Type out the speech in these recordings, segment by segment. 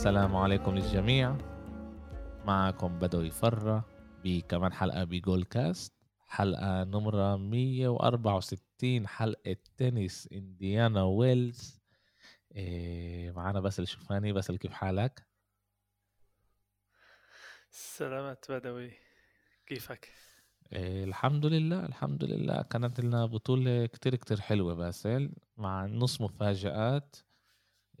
السلام عليكم للجميع. معكم بدوي فرة بكمان حلقة بجول كاست. حلقة نمرة 164 حلقة تنس إنديانا ويلز. إيه معنا باسل شوفاني باسل كيف حالك؟ سلامات بدوي. كيفك؟ إيه الحمد لله الحمد لله. كانت لنا بطولة كتير كتير حلوة باسل مع نص مفاجآت.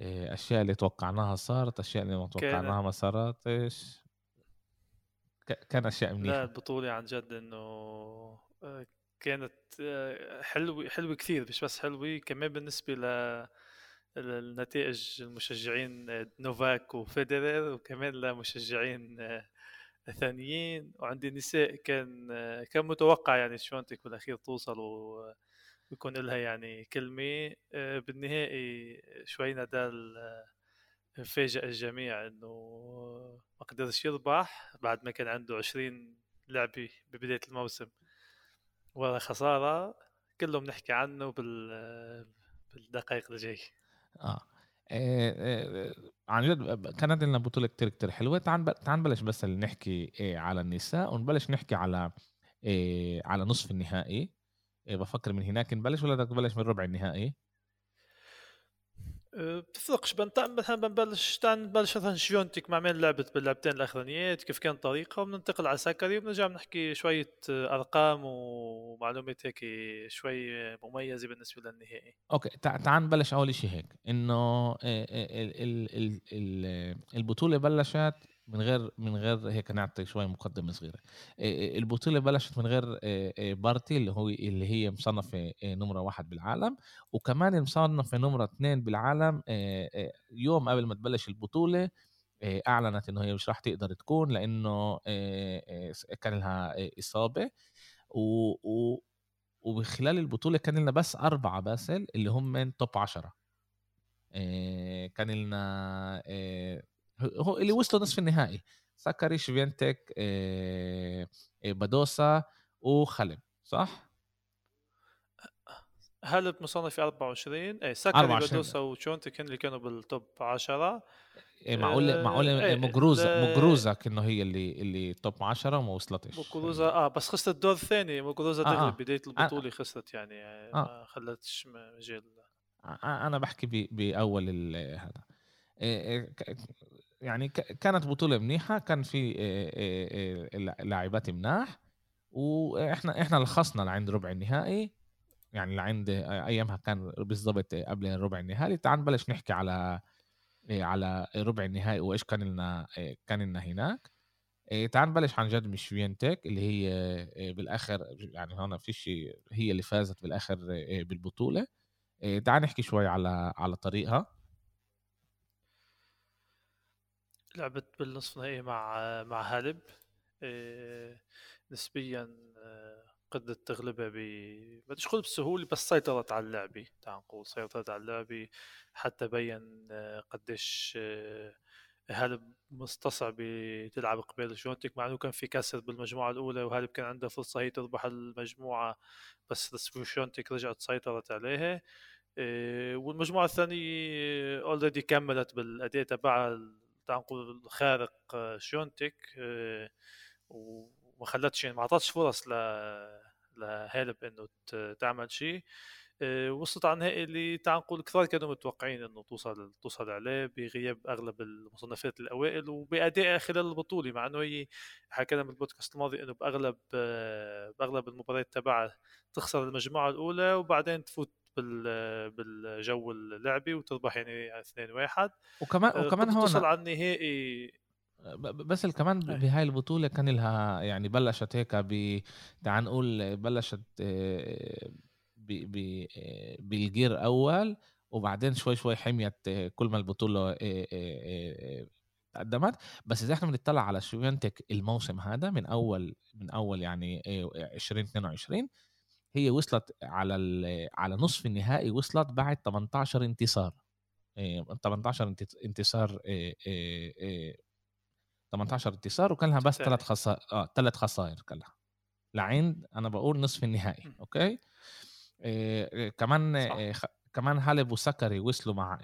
إيه أشياء اللي توقعناها صارت أشياء اللي ما توقعناها ما صارت إيش كان أشياء منيحة. لا البطولة عن جد إنه آه، كانت آه، حلوة حلوة كثير مش بس حلوة كمان بالنسبة ل النتائج المشجعين نوفاك وفيدرر وكمان لمشجعين ثانيين. وعند النساء كان كان متوقع يعني شونتك بالأخير توصل ويكون لها يعني كلمة بالنهائي شوي نادال فاجأ الجميع إنه ما قدرش يربح بعد ما كان عنده 20 لعبة ببداية الموسم. ورا خسارة كله بنحكي عنه بال بالدقائق الجاي آه. آه، آه، عن جد كانت لنا بطولة كتير كتير حلوة. تعال نبلش بس نحكي آه، على النساء ونبلش نحكي على على نصف النهائي. بفكر من هناك نبلش ولا بدك تبلش من ربع النهائي؟ بتفرقش. مثلا بنبلش تعال نبلش مثلا شفيونتك مع مين لعبت باللعبتين الأخرانيات كيف كان طريقها وبننتقل على سكري وبنرجع بنحكي شوية أرقام ومعلومات هيك شوي مميزة بالنسبة للنهائي. okay تعال نبلش أول شيء هيك. إنه البطولة بلشت من غير من غير هيك نعطي شوي مقدمة صغيرة. البطوله بلشت من غير بارتي اللي هو اللي هي مصنفة نمرة واحد بالعالم وكمان مصنفة نمرة اثنين بالعالم يوم قبل ما تبلش البطوله أعلنت إنه هي مش راح تقدر تكون لأنه كان لها إصابة. و, و وبخلال البطوله كان لنا بس أربعة باسل اللي هم من top 10 كان لنا هو اللي وصلوا نصف النهائي. سكري شفينتك آه، آه، بادوسا وخلب صح؟ هلب مصنف في 24 إيه سكري بادوسا وشونتك اللي كانوا بالتوب 10 إيه معقول آه معقول إيه مجروزا مجروزا كانه هي اللي اللي توب 10 وما وصلتش. مجروزا آه بس خسرت الدور الثاني مجروزا آه آه. بداية البطولة آه خسرت يعني آه ما خلتش مجال. آه أنا بحكي بأول هذا. إيه، يعني كانت بطولة منيحة كان في لاعبات مناح وإحنا إحنا لخصنا لعند ربع النهائي. يعني لعند أيامها كان بالضبط قبل الربع النهائي. تعال نبلش نحكي على على ربع النهائي وإيش كان لنا كان لنا هناك. تعال نبلش عن جد مش فينتك اللي هي بالآخر يعني هون في شيء هي اللي فازت بالآخر بالبطولة. تعال نحكي شوي على على طريقها. لعبت بالنصف نهائي مع مع هالب إيه نسبيا آه، قدرت تغلبها ب بديش أقول بسهولة بس سيطرت على اللعبة تعال نقول سيطرت على اللعبة حتى بين آه، قديش آه، هالب مستصعبة تلعب قبال شونتك مع إنه كان في كسر بالمجموعة الأولى وهالب كان عندها فرصة هي تربح المجموعة بس شونتك رجعت سيطرت عليها. والمجموعة الثانية اوريدي كملت بالأداء تبعها تعال نقول خارق آه، شونتك آه، وما خلتش ما اعطتش فرص ل لهالب إنه تعمل شيء. آه، وصلت على النهائي اللي تعال نقول كثار كانوا متوقعين إنه توصل توصل عليه بغياب أغلب المصنفات الأوائل وبادائها خلال البطولة مع إنه هي حكينا بالبودكاست الماضي إنه بأغلب بأغلب المباريات تبعها تخسر المجموعة الأولى وبعدين تفوت بالجو اللعبي وتربح يعني 2 1 وكمان آه، وكمان هون توصل على النهائي. بس كمان بهاي البطولة كان لها يعني بلشت هيك ب تعال نقول بلشت آه، ب ب بالجير أول وبعدين شوي شوي حميت كل ما البطولة تقدمت. بس إذا إحنا بنطلع على شوينتك الموسم هذا من أول من أول يعني 2022 هي وصلت على على نصف النهائي وصلت بعد 18 انتصار. 18 انتصار 18 انتصار وكان لها بس ثلاث خسائر آه ثلاث خسائر كان لها. لعند أنا بقول نصف النهائي أوكي؟ كمان كمان هالب وسكري وصلوا مع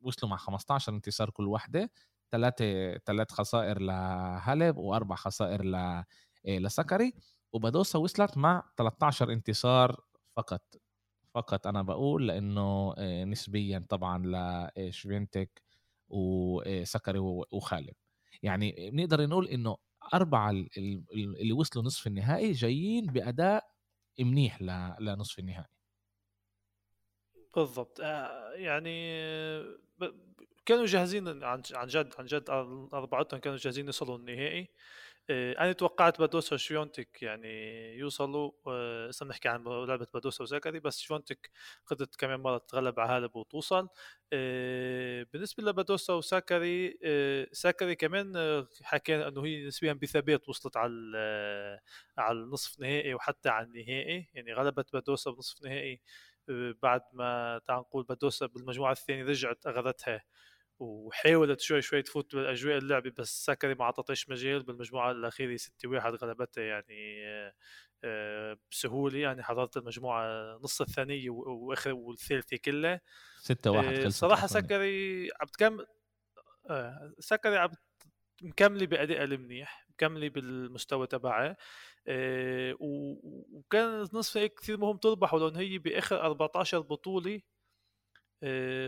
وصلوا مع 15 انتصار كل وحدة. ثلاثة ثلاث خسائر لهلب وأربع خسائر ل لسكري. وبادوسا وصلت مع 13 انتصار فقط فقط أنا بقول لأنه نسبيا طبعا لشفينتك وسكري وخالد. يعني بنقدر نقول إنه أربعة اللي وصلوا نصف النهائي جايين بأداء منيح لنصف النهائي. بالضبط آه، يعني كانوا جاهزين عن جد عن جد أربعتهم كانوا جاهزين يوصلوا النهائي. آه، أنا توقعت بادوسا وشيونتك يعني يوصلوا هسه آه، بنحكي عن لعبة بادوسا وزاكري بس شيونتك قدرت كمان مرة تتغلب على هالب وتوصل آه، بالنسبة لبادوسا وساكري ساكري كمان حكينا إنه هي نسبيا بثبات وصلت على على النصف نهائي وحتى على النهائي. يعني غلبت بادوسا بنصف نهائي بعد ما تعال نقول بادوسا بالمجموعة الثانية رجعت أخذتها. وحاولت شوي شوي تفوت بالاجواء اللعبه بس سكري ما اعطتش مجال. بالمجموعة الأخيرة 6 1 غلبتها يعني آه، بسهولة يعني. حضرت المجموعة نص الثانية وآخر والثالثة كلها. 6 1 صراحة سكري عم تكمل آه، سكري عم مكملة بادائها المنيح مكملة بالمستوى تبعها. آه، وكان نصف كثير مهم تربح ولو هي بآخر 14 بطولة آه،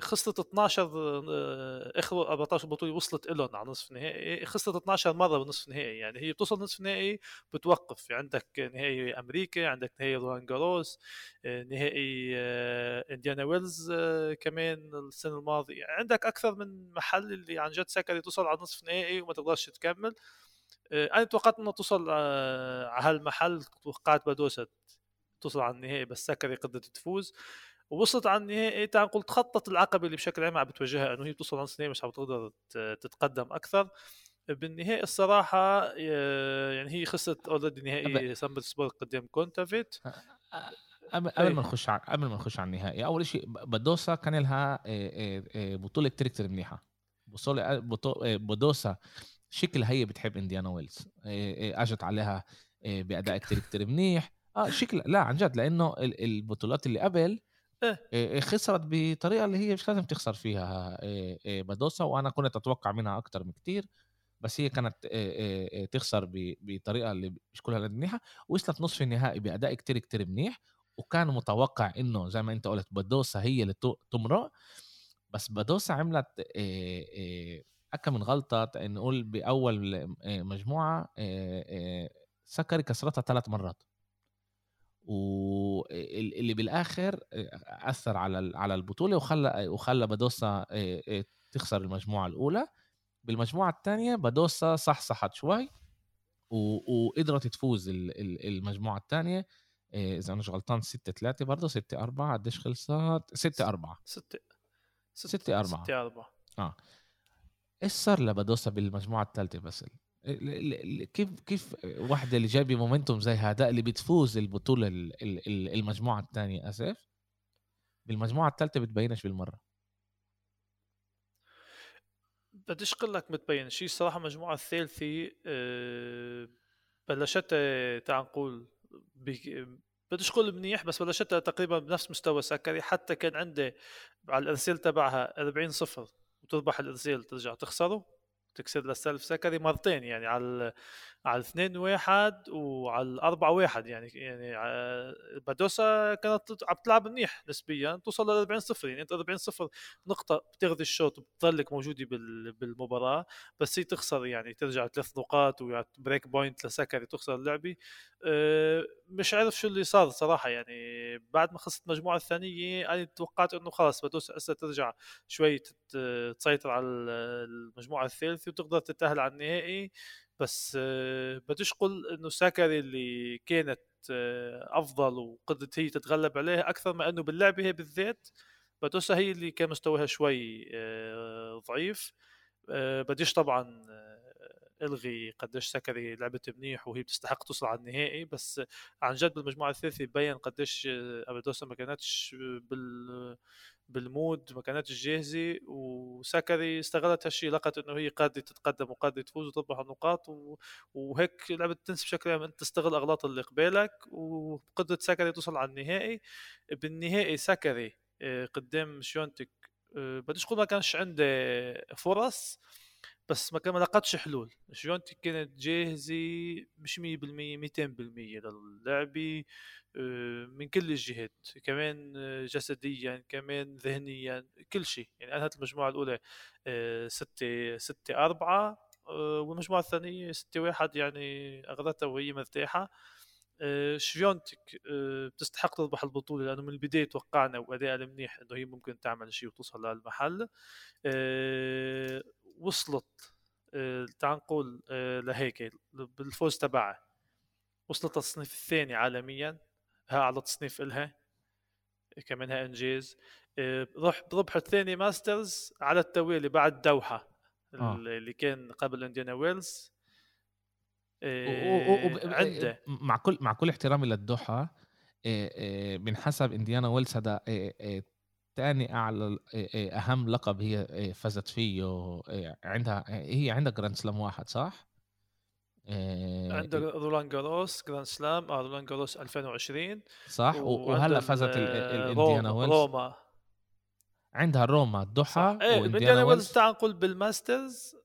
خسرت 12 آه، اخر 14 بطولة وصلت لهم على نصف نهائي. خسرت 12 مرة بنصف نهائي. يعني هي بتوصل نصف نهائي بتوقف. عندك نهائي أمريكا عندك نهائي روان جاروس آه، نهائي إنديانا ويلز كمان السنة الماضية. عندك أكثر من محل اللي عن جد سكري توصل على نصف نهائي وما تقدرش تكمل. أنا توقعت إنه توصل على هالمحل. توقعت بادوسا توصل على النهائي بس سكري قدرت تفوز. ووصلت على النهائي تعال نقول تخطت العقبة اللي بشكل عام عم بتواجهها إنه هي توصل لنص النهائي مش عم تقدر تتقدم أكثر. بالنهائي الصراحة يعني هي خسرت already نهائي سانت بطرسبورغ قدام كونتافيت. قبل قبل ما نخش قبل ما نخش على النهائي أول شيء بادوسا كان لها بطولة كتير كتير منيحه بطوله بدوسا شكلها هي بتحب إنديانا ويلز. أجت عليها بأداء كتير كتير منيح. آه شكل لا عن جد لأنه البطولات اللي قبل إيه. خسرت بطريقة اللي هي مش لازم تخسر فيها بادوسا وأنا كنت أتوقع منها أكثر بكثير بس هي كانت تخسر بطريقة اللي مش كلها منيحة وصلت نصف النهائي بأداء كتير كتير منيح وكان متوقع إنه زي ما أنت قلت بادوسا هي اللي تمرق بس بادوسا عملت أكا من غلطة نقول بأول مجموعة سكري كسرتها ثلاث مرات واللي بالآخر أثر على على البطولة وخلى وخلى بدوسا تخسر المجموعة الأولى. بالمجموعة الثانية بدوسا صحصحت شوي وقدرت تفوز المجموعة الثانية إذا أنا مش غلطان 6 3 برضه 6 4 قديش خلصت؟ 6 4 6 6 4 6 4 آه. إيش صار لبدوسا بالمجموعة الثالثه بس كيف كيف واحدة اللي جايبة مومنتوم زي هذا اللي بتفوز البطولة المجموعة الثانية أسف؟ بالمجموعة الثالثة بتبينش بالمرة. بديش أقول لك بتبين شيء الصراحه المجموعة الثالثة آه، بلشت تعال نقول بديش أقول منيح بس بلشتها تقريبا بنفس مستوى سكري. حتى كان عندي على الأرسال تبعها 40 صفر وتربح الأرسال ترجع تخسره. تكسر لل serve سكري مرتين يعني على على الاثنين واحد وعلى الأربعة واحد يعني يعني بادوسا كانت عم تلعب منيح نسبيا توصل ل 40 صفر يعني. أنت 40 صفر نقطة بتغذي الشوط بتضلك موجودة بالمباراة بس هي تخسر يعني ترجع ثلاث نقاط و break point لسكري تخسر اللعبة. أه مش عارف شو اللي صار صراحة يعني. بعد ما خلصت المجموعة الثانية أنا توقعت إنه خلاص بادوسا هسه ترجع شوي تسيطر على المجموعة الثالثة وتقدر تتأهل على النهائي. بس آه، بديش أقول إنه ساكري اللي كانت آه، أفضل وقدرت هي تتغلب عليها أكثر ما إنه باللعبه هي بالذات بادوسا هي اللي كان مستواها شوي آه، ضعيف. بديش طبعا إلغي قديش سكري لعبت منيح وهي بتستحق توصل على النهائي بس عن جد بالمجموعة الثالثة بين قديش بادوسا ما كانتش بال بال mood ما كانتش جاهزة وسكري استغلت هالشيء لقت إنه هي قادرة تتقدم وقادرة تفوز وتربح النقاط و... وهيك لعبه التنس بشكل عام أنت تستغل أغلاط اللي قبالك وقدرت سكري توصل على النهائي. بالنهائي سكري آه، قدام شيونتك بديش أقول ما كانش عنده فرص بس ما كان ما لقتش حلول. شفيونتك كانت جاهزة؟ مش 100% 200% للعبه آه، من كل الجهات. كمان جسديا كمان ذهنيا كل شيء. يعني انهت المجموعة الأولى 6 6 4 والمجموعة الثانية 6 1 يعني أخذتها وهي مرتاحة. آه، شفيونتك آه، بتستحق تربح البطولة لأنه من البداية توقعنا وادائها المنيح إنه هي ممكن تعمل شيء وتوصل للمحل وصلت تعال نقول لهيك بالفوز تبعها. وصلت التصنيف الثاني عالميا هاي أعلى تصنيف إلها كمان ها انجاز آه، رح ربحت ثاني ماسترز على التوالي بعد دوحة آه. اللي كان قبل إنديانا ويلز. آه عنده مع كل مع كل احترامي للدوحه من حسب إنديانا ويلز هذا ثاني أعلى أهم لقب هي فازت فيه عندها هي عندها جراند سلام واحد صح؟ آه، عندك رولان جاروس جراند سلام آه رولان جاروس 2020 صح؟ وهلا فازت الانديانا ويلز. روما. عندها روما الدوحة إيه وإنديانا ويلز. تعال نقول بالماسترز.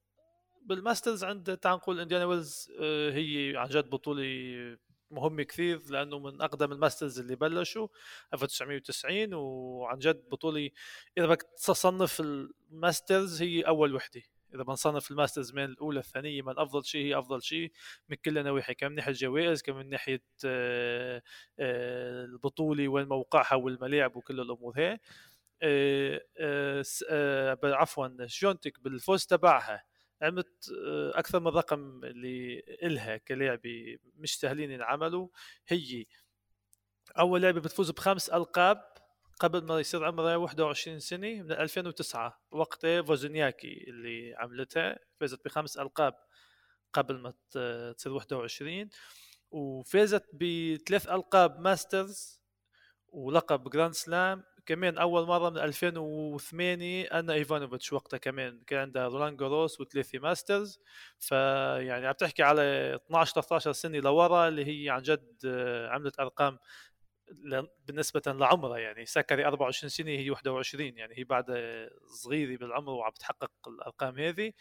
بالماسترز عند تعال نقول إنديانا ويلز آه، هي عن جد بطولة مهمة كثير لأنه من أقدم الماسترز اللي بلشوا 1990 وعن جد بطولة إذا بدك تصنف الماسترز هي أول وحدة. إذا بنصنف الماسترز من الأولى الثانية من أفضل شيء هي أفضل شيء من كل النواحي كم من ناحيه الجوائز كم من ناحية آه، البطولة وين موقعها والملاعب وكل الأمور هي آه، عفوا شونتك بالفوز تبعها. عملت أكثر من رقم اللي إلها كلاعبه مش سهلين ينعملوا. هي أول لعبه بتفوز بخمس ألقاب قبل ما يصير عمره 21 سنة من 2009 وقت فوزنياكي اللي عملتها فازت بخمس ألقاب قبل ما تصير 21 وفازت بثلاث ألقاب ماسترز ولقب جراند سلام كمان أول مرة من 2008 أنا إيفانوفيتش وقتها كمان كان عندها رولان جاروس وثلاثه ماسترز فيعني عم تحكي على 12 13 سنة لورا اللي هي عن جد عملت أرقام بالنسبة لعمرها يعني سكري 24 سنة هي 21 يعني هي بعد صغيرة بالعمر وعم تحقق الأرقام هذه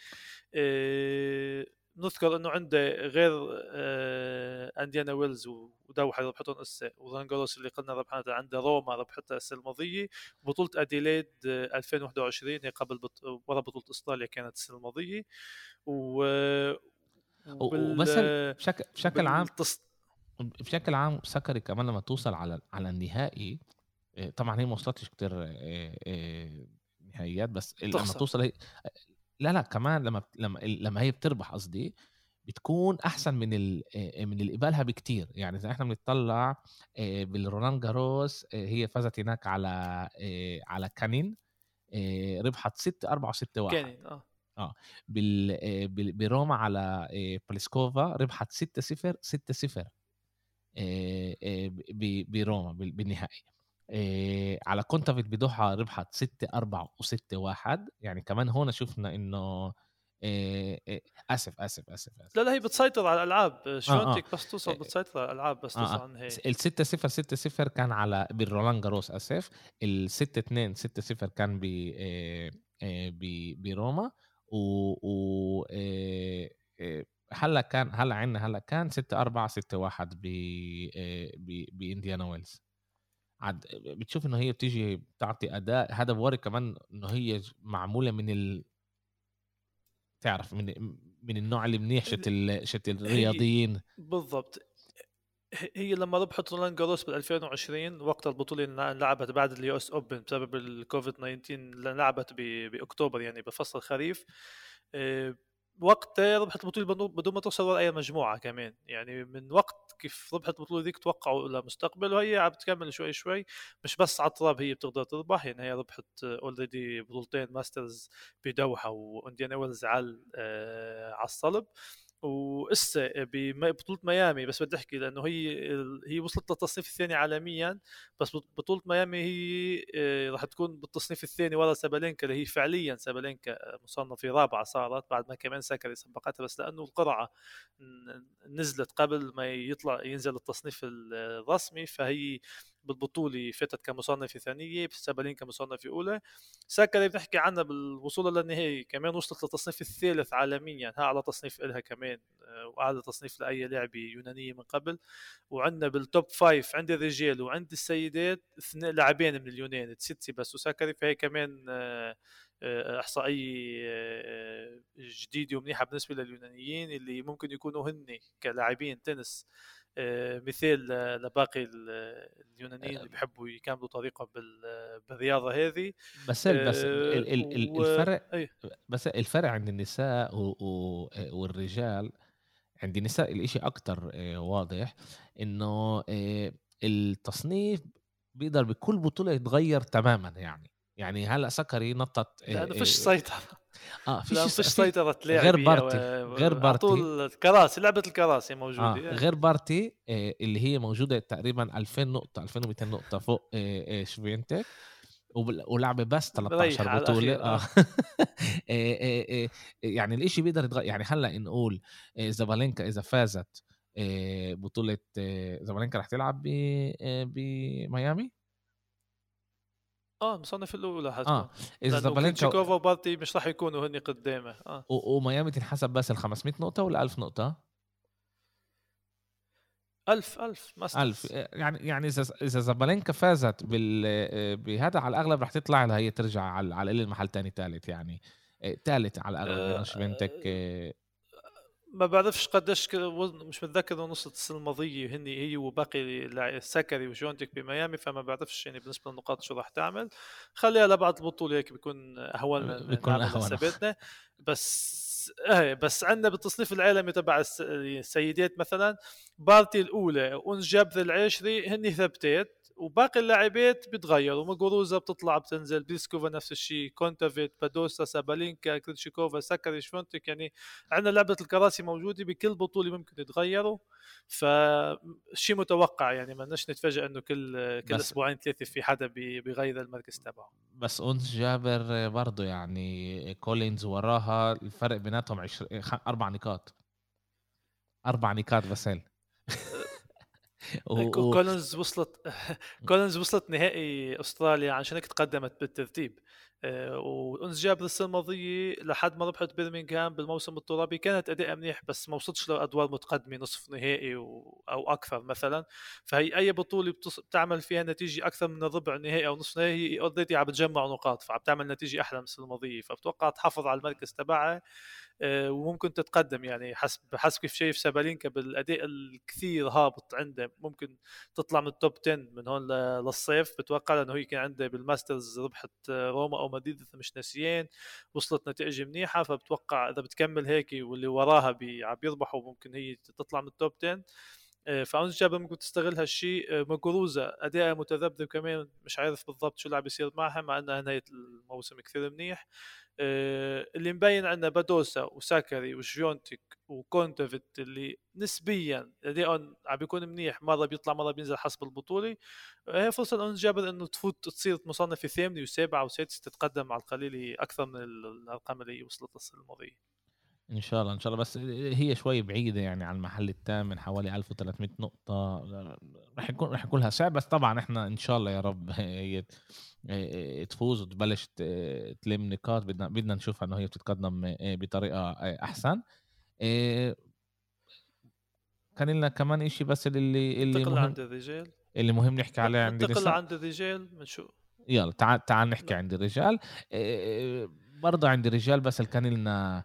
إيه نذكر إنه عنده غير آه إنديانا ويلز ودوحه ربحتهم هسه ورولان جاروس اللي قلنا ربحتها عنده روما ربحتها السنة الماضية. بطولة أديليد 2021 هي قبل بط... ورا بطولة استراليا كانت السنة الماضية. و وبس بشكل بشكل عام بشكل عام سكري كمان لما توصل على على النهائي آه، طبعا هي ما وصلتش كتير آه، آه، نهائيات بس لما توصل هي لا لا كمان لما لما لما هي بتربح قصدي بتكون أحسن من ال من اللي قبالها بكتير. يعني إذا إحنا بنطلع بالرولان جاروس هي فازت هناك على على كينين ربحت 6 4 6 1 كينين آه. آه. بال بروما على بليسكوفا ربحت 6 0 6 0 بروما بالنهائي. على كونتافيت بدوحة ربحت 6 4 و6 1 يعني كمان هون شفنا إنه آسف آسف آسف, لا لا هي بتسيطر على الألعاب. شفيونتك آه آه. بس توصل بتسيطر على الألعاب بس توصل آه. عن هي ال 6 0 6 0 كان على بالرولان جاروس آسف. ال 6 2 6 0 كان ب بروما. و, و هلأ كان هلأ عندنا هلأ كان 6 4 6 1 ب بإنديانا ويلز. عاد بتشوف انه هي بتيجي بتعطي اداء هذا بوري كمان انه هي معمولة من ال تعرف من من النوع اللي منيح شت ال... شت الرياضيين. بالضبط. هي لما ربحت رولان جاروس بال 2020 وقت البطولة اللي لعبت بعد ال US Open بسبب الكوفيد 19 لعبت بأكتوبر يعني بفصل الخريف آه، وقتها ربحت البطولة بدون ما توصل ولا اي مجموعة كمان. يعني من وقت كيف ربحت البطولة ذيك توقعوا لمستقبل وهي عم تكمل شوي شوي. مش بس على التراب هي بتقدر تربح يعني هي ربحت already بطولتين ماسترز بدوحة وانديانا ويلز على آه، على الصلب. وإسا ببطولة ميامي بس بدي أحكي لأنه هي هي وصلت للتصنيف الثاني عالميا بس بطولة ميامي هي آه، راح تكون بالتصنيف الثاني ورا سابالينكا اللي هي فعليا سابالينكا مصنفة رابعة صارت بعد ما كمان سكري سبقتها بس لأنه القرعة نزلت قبل ما يطلع ينزل التصنيف الرسمي فهي بالبطولة فاتت كمصنفة ثانية سابالينكا كمصنفة أولى. ساكري بنحكي عنها بالوصول للنهائي كمان وصلت للتصنيف الثالث عالميا. أعلى تصنيف إلها كمان آه، وأعلى تصنيف لأي لاعبه يونانية من قبل. وعندنا بال top five عند الرجال وعند السيدات اثنين لاعبين من اليونان تسيتسيباس وساكري فهي كمان آه، آه، احصائيه جديدة ومنيحة بالنسبة لليونانيين اللي ممكن يكونوا هن كلاعبين تنس. آه، مثال لباقي اليونانيين اللي بيحبوا يكملوا طريقهم بالرياضة هذه. بس بس الفرق بس الفرق عند النساء والرجال عند النساء الإشي أكتر واضح إنه التصنيف بيقدر بكل بطولة يتغير تماما يعني. يعني هلأ سكري نطت لأنه فيش سيطرة. آه فيش سيطره لاعب غير بارتي غير بارتي طول الكراسي لعبه الكراسي موجودة آه يعني. غير بارتي آه اللي هي موجودة تقريبا 2000 نقطة 2200 نقطة فوق آه آه شفينتك ولاعبة بس 13 بطولة آه. آه. يعني الإشي بيقدر يتغير يعني هلأ نقول زابالينكا إذا فازت بطولة زابالينكا رح تلعب بميامي آه مصنف الأولى حتى. آه إذا زابالينكا و... وبارتي مش راح يكونوا هني قدامه. آه. و... وميامي تنحسب بس ال 500 نقطة ولا 1000 نقطة؟ ألف ألف ماسترز. ألف. يعني يعني إذا إذا زابالينكا فازت بال بهذا على الأغلب رح تطلع لها هي ترجع على على المحل تاني ثالث يعني. ثالث على الأغلب مش شفيونتك؟ ما بعرفش قديش مش متذكر وصلت السنة الماضية هني هي وباقي سكري وشفيونتك بميامي فما بعرفش يعني بالنسبة للنقاط شو راح تعمل. خليها لبعد البطولة هيك بيكون اهون بيكون اهون بس إيه بس عندنا بالتصنيف العالمي تبع السيدات مثلا بارتي الأولى وانس جابر العاشري هني ثبتات وباقي اللاعبات بيتغيروا موغوروزا بتطلع بتنزل بليسكوفا نفس الشيء كونتافيت بادوسا سابالينكا كريتشيكوفا سكري شفونتك يعني عندنا لعبة الكراسي موجودة بكل بطولة ممكن يتغيروا فشيء متوقع يعني ما بدناش نتفاجئ إنه كل كل أسبوعين ثلاثة في حدا بيغير المركز تبعه. بس أنس جابر برضه يعني كولينز وراها الفرق بيناتهم عشر... أربع نقاط. أربع نقاط بس و... كولنز وصلت كولنز وصلت نهائي أستراليا عشان هيك تقدمت بالترتيب. آه، وانس جابر السنة الماضية لحد ما ربحت برمنغهام بالموسم الترابي كانت أداء منيح بس ما وصلتش لأدوار متقدمة نصف نهائي و... أو أكثر مثلا. فهي أي بطولة بتص... بتعمل فيها نتيجة أكثر من الربع نهائي أو نصف نهائي هي already عم بتجمع نقاط فعم تعمل نتيجة أحلى من السنة الماضية. فبتوقع تحافظ على المركز تبعها آه، وممكن تتقدم يعني. حسب حسب كيف شايف سابالينكا بالأداء الكثير هابط عنده ممكن تطلع من ال top 10 من هون للصيف. بتوقع لأنه هي كان عنده بالماسترز ربحت روما أو مدريد اذا مش ناسيين وصلت نتائج منيحة فبتوقع إذا بتكمل هيك واللي وراها عم يربحوا ممكن هي تطلع من ال top 10 آه، فاونز جابر ممكن تستغل هالشيء. آه، مقروزة أداء متذبذب كمان مش عارف بالضبط شو اللي عم بيصير معها مع إنها نهاية الموسم كثير منيح. آه، اللي مبين عندنا بادوسا وساكري وشفيونتك وكونتفيت اللي نسبيا ادائهم عم بيكون منيح مرة بيطلع مرة بينزل حسب البطولة. هي فرصة لأنس جابر إنه تفوت تصير مصنفة ثامنة وسابعة وسادسه تتقدم على القليل أكثر من الأرقام اللي وصلت السنة الماضية. إن شاء الله إن شاء الله. بس هي شوي بعيدة يعني عن المحل الثامن حوالي 1300 نقطة. رح يكون رح يكون لها سعر. بس طبعا إحنا إن شاء الله يا رب هي تفوز وتبلش تلم نقاط. بدنا بدنا نشوفها إنه هي بتتقدم بطريقة أحسن. كان لنا كمان شيء بس اللي اللي مهم عند الرجال. اللي مهم نحكي عليه عند الرجال عند الرجال بنشوف يلا تعال تعال نحكي عند الرجال. برضه عند الرجال بس اللي كان لنا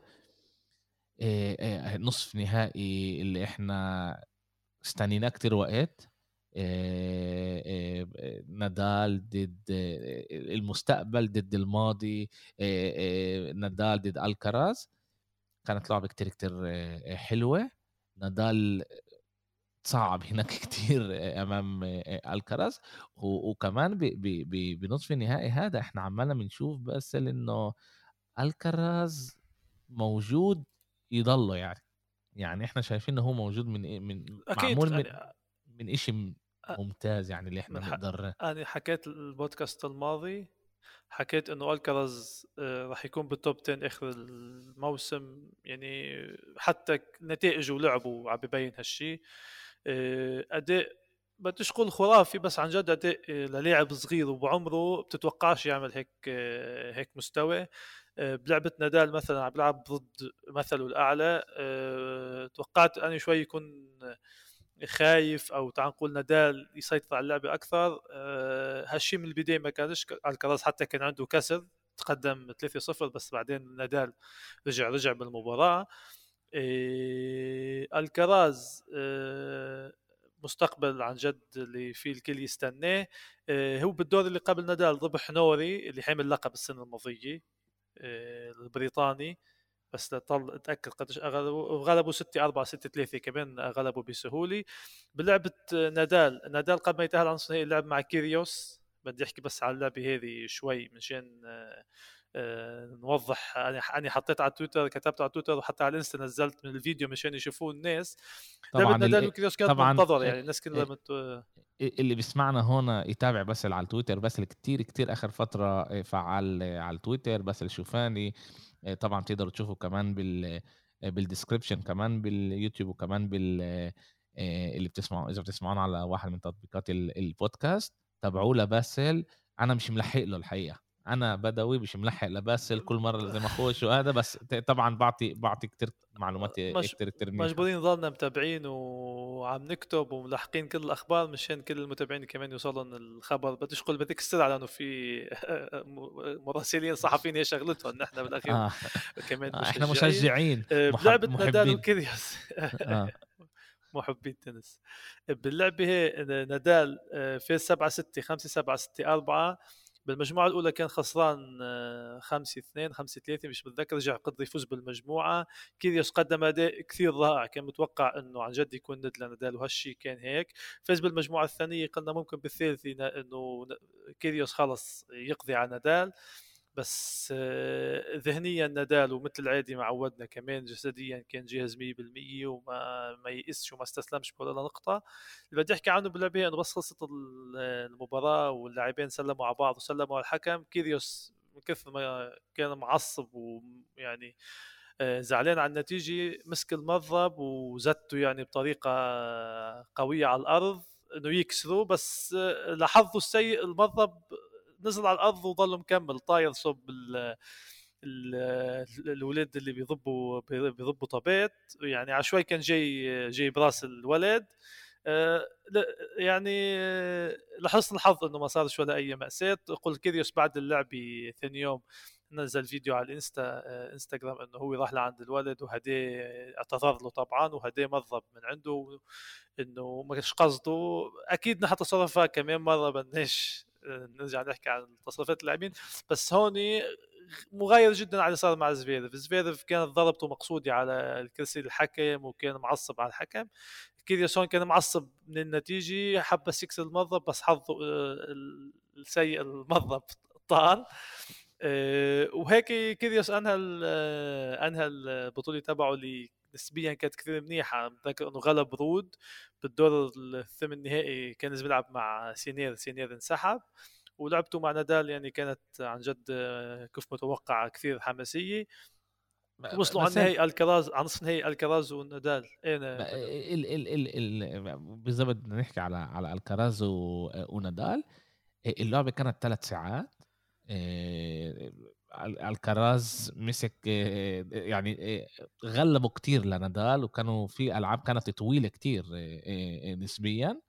نصف نهائي اللي إحنا استنيناه كتير وقت. نادال ضد المستقبل ضد الماضي. نادال ضد ألكراز. كانت لعبة كتير كتير حلوة. نادال صعب هناك كتير أمام ألكراز. وكمان بنصف النهائي هذا إحنا عمالنا بنشوف بس إنه ألكراز موجود يضله يعني. يعني إحنا شايفين انه هو موجود من إيه، من أكيد معمول من يعني من شيء ممتاز يعني اللي إحنا نقدر أنا حكيت البودكاست الماضي حكيت إنه الكرز آه، راح يكون بالتوب 10 آخر الموسم يعني حتى نتائجه ولعبه عم ببين هالشيء آه، أداء بديش أقول خرافي بس عن جد أداء للاعب صغير وبعمره بتتوقعش يعمل هيك هيك مستوى. بلعبة نادال مثلا عم بيلعب ضد مثله الأعلى توقعت أني شوي يكون خايف أو تعال نقول نادال يسيطر على اللعبة أكثر. هالشيء من البداية ما كانش الكراز حتى كان عنده كسر تقدم 3-0 بس بعدين نادال رجع رجع بالمباراة. الكراز مستقبل عن جد اللي فيه الكل يستناه هو بالدور اللي قبل نادال ربح نوري اللي حامل لقب السنة الماضية. البريطاني بس لطل أتأكد قديش غلبوا غلبوا 6 4 6 3 كمان غلبوا بسهولة. بلعبة نادال نادال قبل ما يتأهل عن نصف لعب مع كيريوس. بدي أحكي بس على اللعبة هذه شوي مشان نوضح أنا أنا حطيت على تويتر كتبت على تويتر وحتى على الإنستا نزلت من الفيديو مشان يشوفوه الناس. طبعا نادال وكيريوس كانت طبعا منتظر يعني الناس كلها مت... اللي بيسمعنا هون يتابع بس على التويتر بس كتير كتير آخر فترة فعال على التويتر بس الشوفاني طبعا تقدروا تشوفوا كمان بال بال description كمان باليوتيوب وكمان بال اللي بتسمعوا إذا بتسمعونا على واحد من تطبيقات البودكاست تابعوه لباسل أنا مش ملحق له الحقيقة. أنا بدوي مش ملحق لباسل كل مرة لازم اخش وهذا بس طبعا بعطي بعطي كثير معلومات مش كثير كثير مجبورين نضلنا متابعين وعم نكتب وملاحقين كل الأخبار مشان كل المتابعين كمان يوصلهم الخبر. بديش أقول بدك السر على إنه في مراسلين صحفيين هي شغلتهم نحن بالأخير. آه. كمان مشجعين. إحنا مشجعين. آه، بلعبة نادال وكيريوس. آه. محبي التنس باللعبة هي نادال آه، فاز 7 6 5 7 6 4 بالمجموعة الأولى كان خسران 5 2 5 3 مش متذكر رجع قدر يفوز بالمجموعة. كيريوس قدم أداء كثير رائع كان متوقع إنه عن جد يكون ند لنادال وهالشيء كان هيك. فاز بالمجموعة الثانية قلنا ممكن بالثالثه إنه كيريوس خلص يقضي على نادال. بس آه، ذهنيا نادال ومثل العادي ما عودنا كمان جسديا كان جاهز 100% وما ما يئسش وما استسلمش ولا نقطة. اللي بدي أحكي عنه باللعبة إنه بس خلصت المباراة واللاعبين سلموا على بعض وسلموا على الحكم. كيريوس من كثر ما كان معصب ويعني آه، زعلان على النتيجة مسك المضرب وزته يعني بطريقة قوية على الأرض إنه يكسره. بس آه، لحظه السيء المضرب نزل على الأرض وظل مكمل طاير صوب الولاد اللي بيضبوا بيضبوا طبيت يعني عشوائي كان جاي جاي براس الولد. آه، يعني لحسن الحظ إنه ما صارش ولا أي مأساة. قلت كيريوس بعد اللعبه ثاني يوم نزل فيديو على الإنستا آه، إنستغرام إنه هو راح لعند الولد وهديه اعتذر له طبعا وهديه مضرب من عنده إنه ما قصده. أكيد نحن تصرفها كمان مرة بدناش نرجع نحكي عن تصرفات اللاعبين بس هون مغاير جدا على اللي صار مع زفيرف زفيرف كانت ضربته مقصودة على الكرسي الحكم وكان معصب على الحكم. كيريوس هون كان معصب من النتيجة حب بس يكسر المضرب بس حظه آه، السيء المضرب طار. آه، وهيك كيريوس أنهى آه، أنهى البطولة تبعه اللي نسبيا كانت كثير منيحة. بتذكر إنه غلب رود بالدور الثمن النهائي كان لازم يلعب مع سينير سينير انسحب. ولعبته مع نادال يعني كانت عن جد كيف متوقعة كثير حماسية. وصلوا عن نهائي ألكراز عن نصف نهائي ألكراز ونادال. إيه ال ال ال ال بالضبط بدنا نحكي على على ألكراز ونادال. اللعبة كانت ثلاث ساعات. الكراز مسك يعني غلبوا كتير لنادال وكانوا في ألعاب كانت طويلة كتير نسبيا.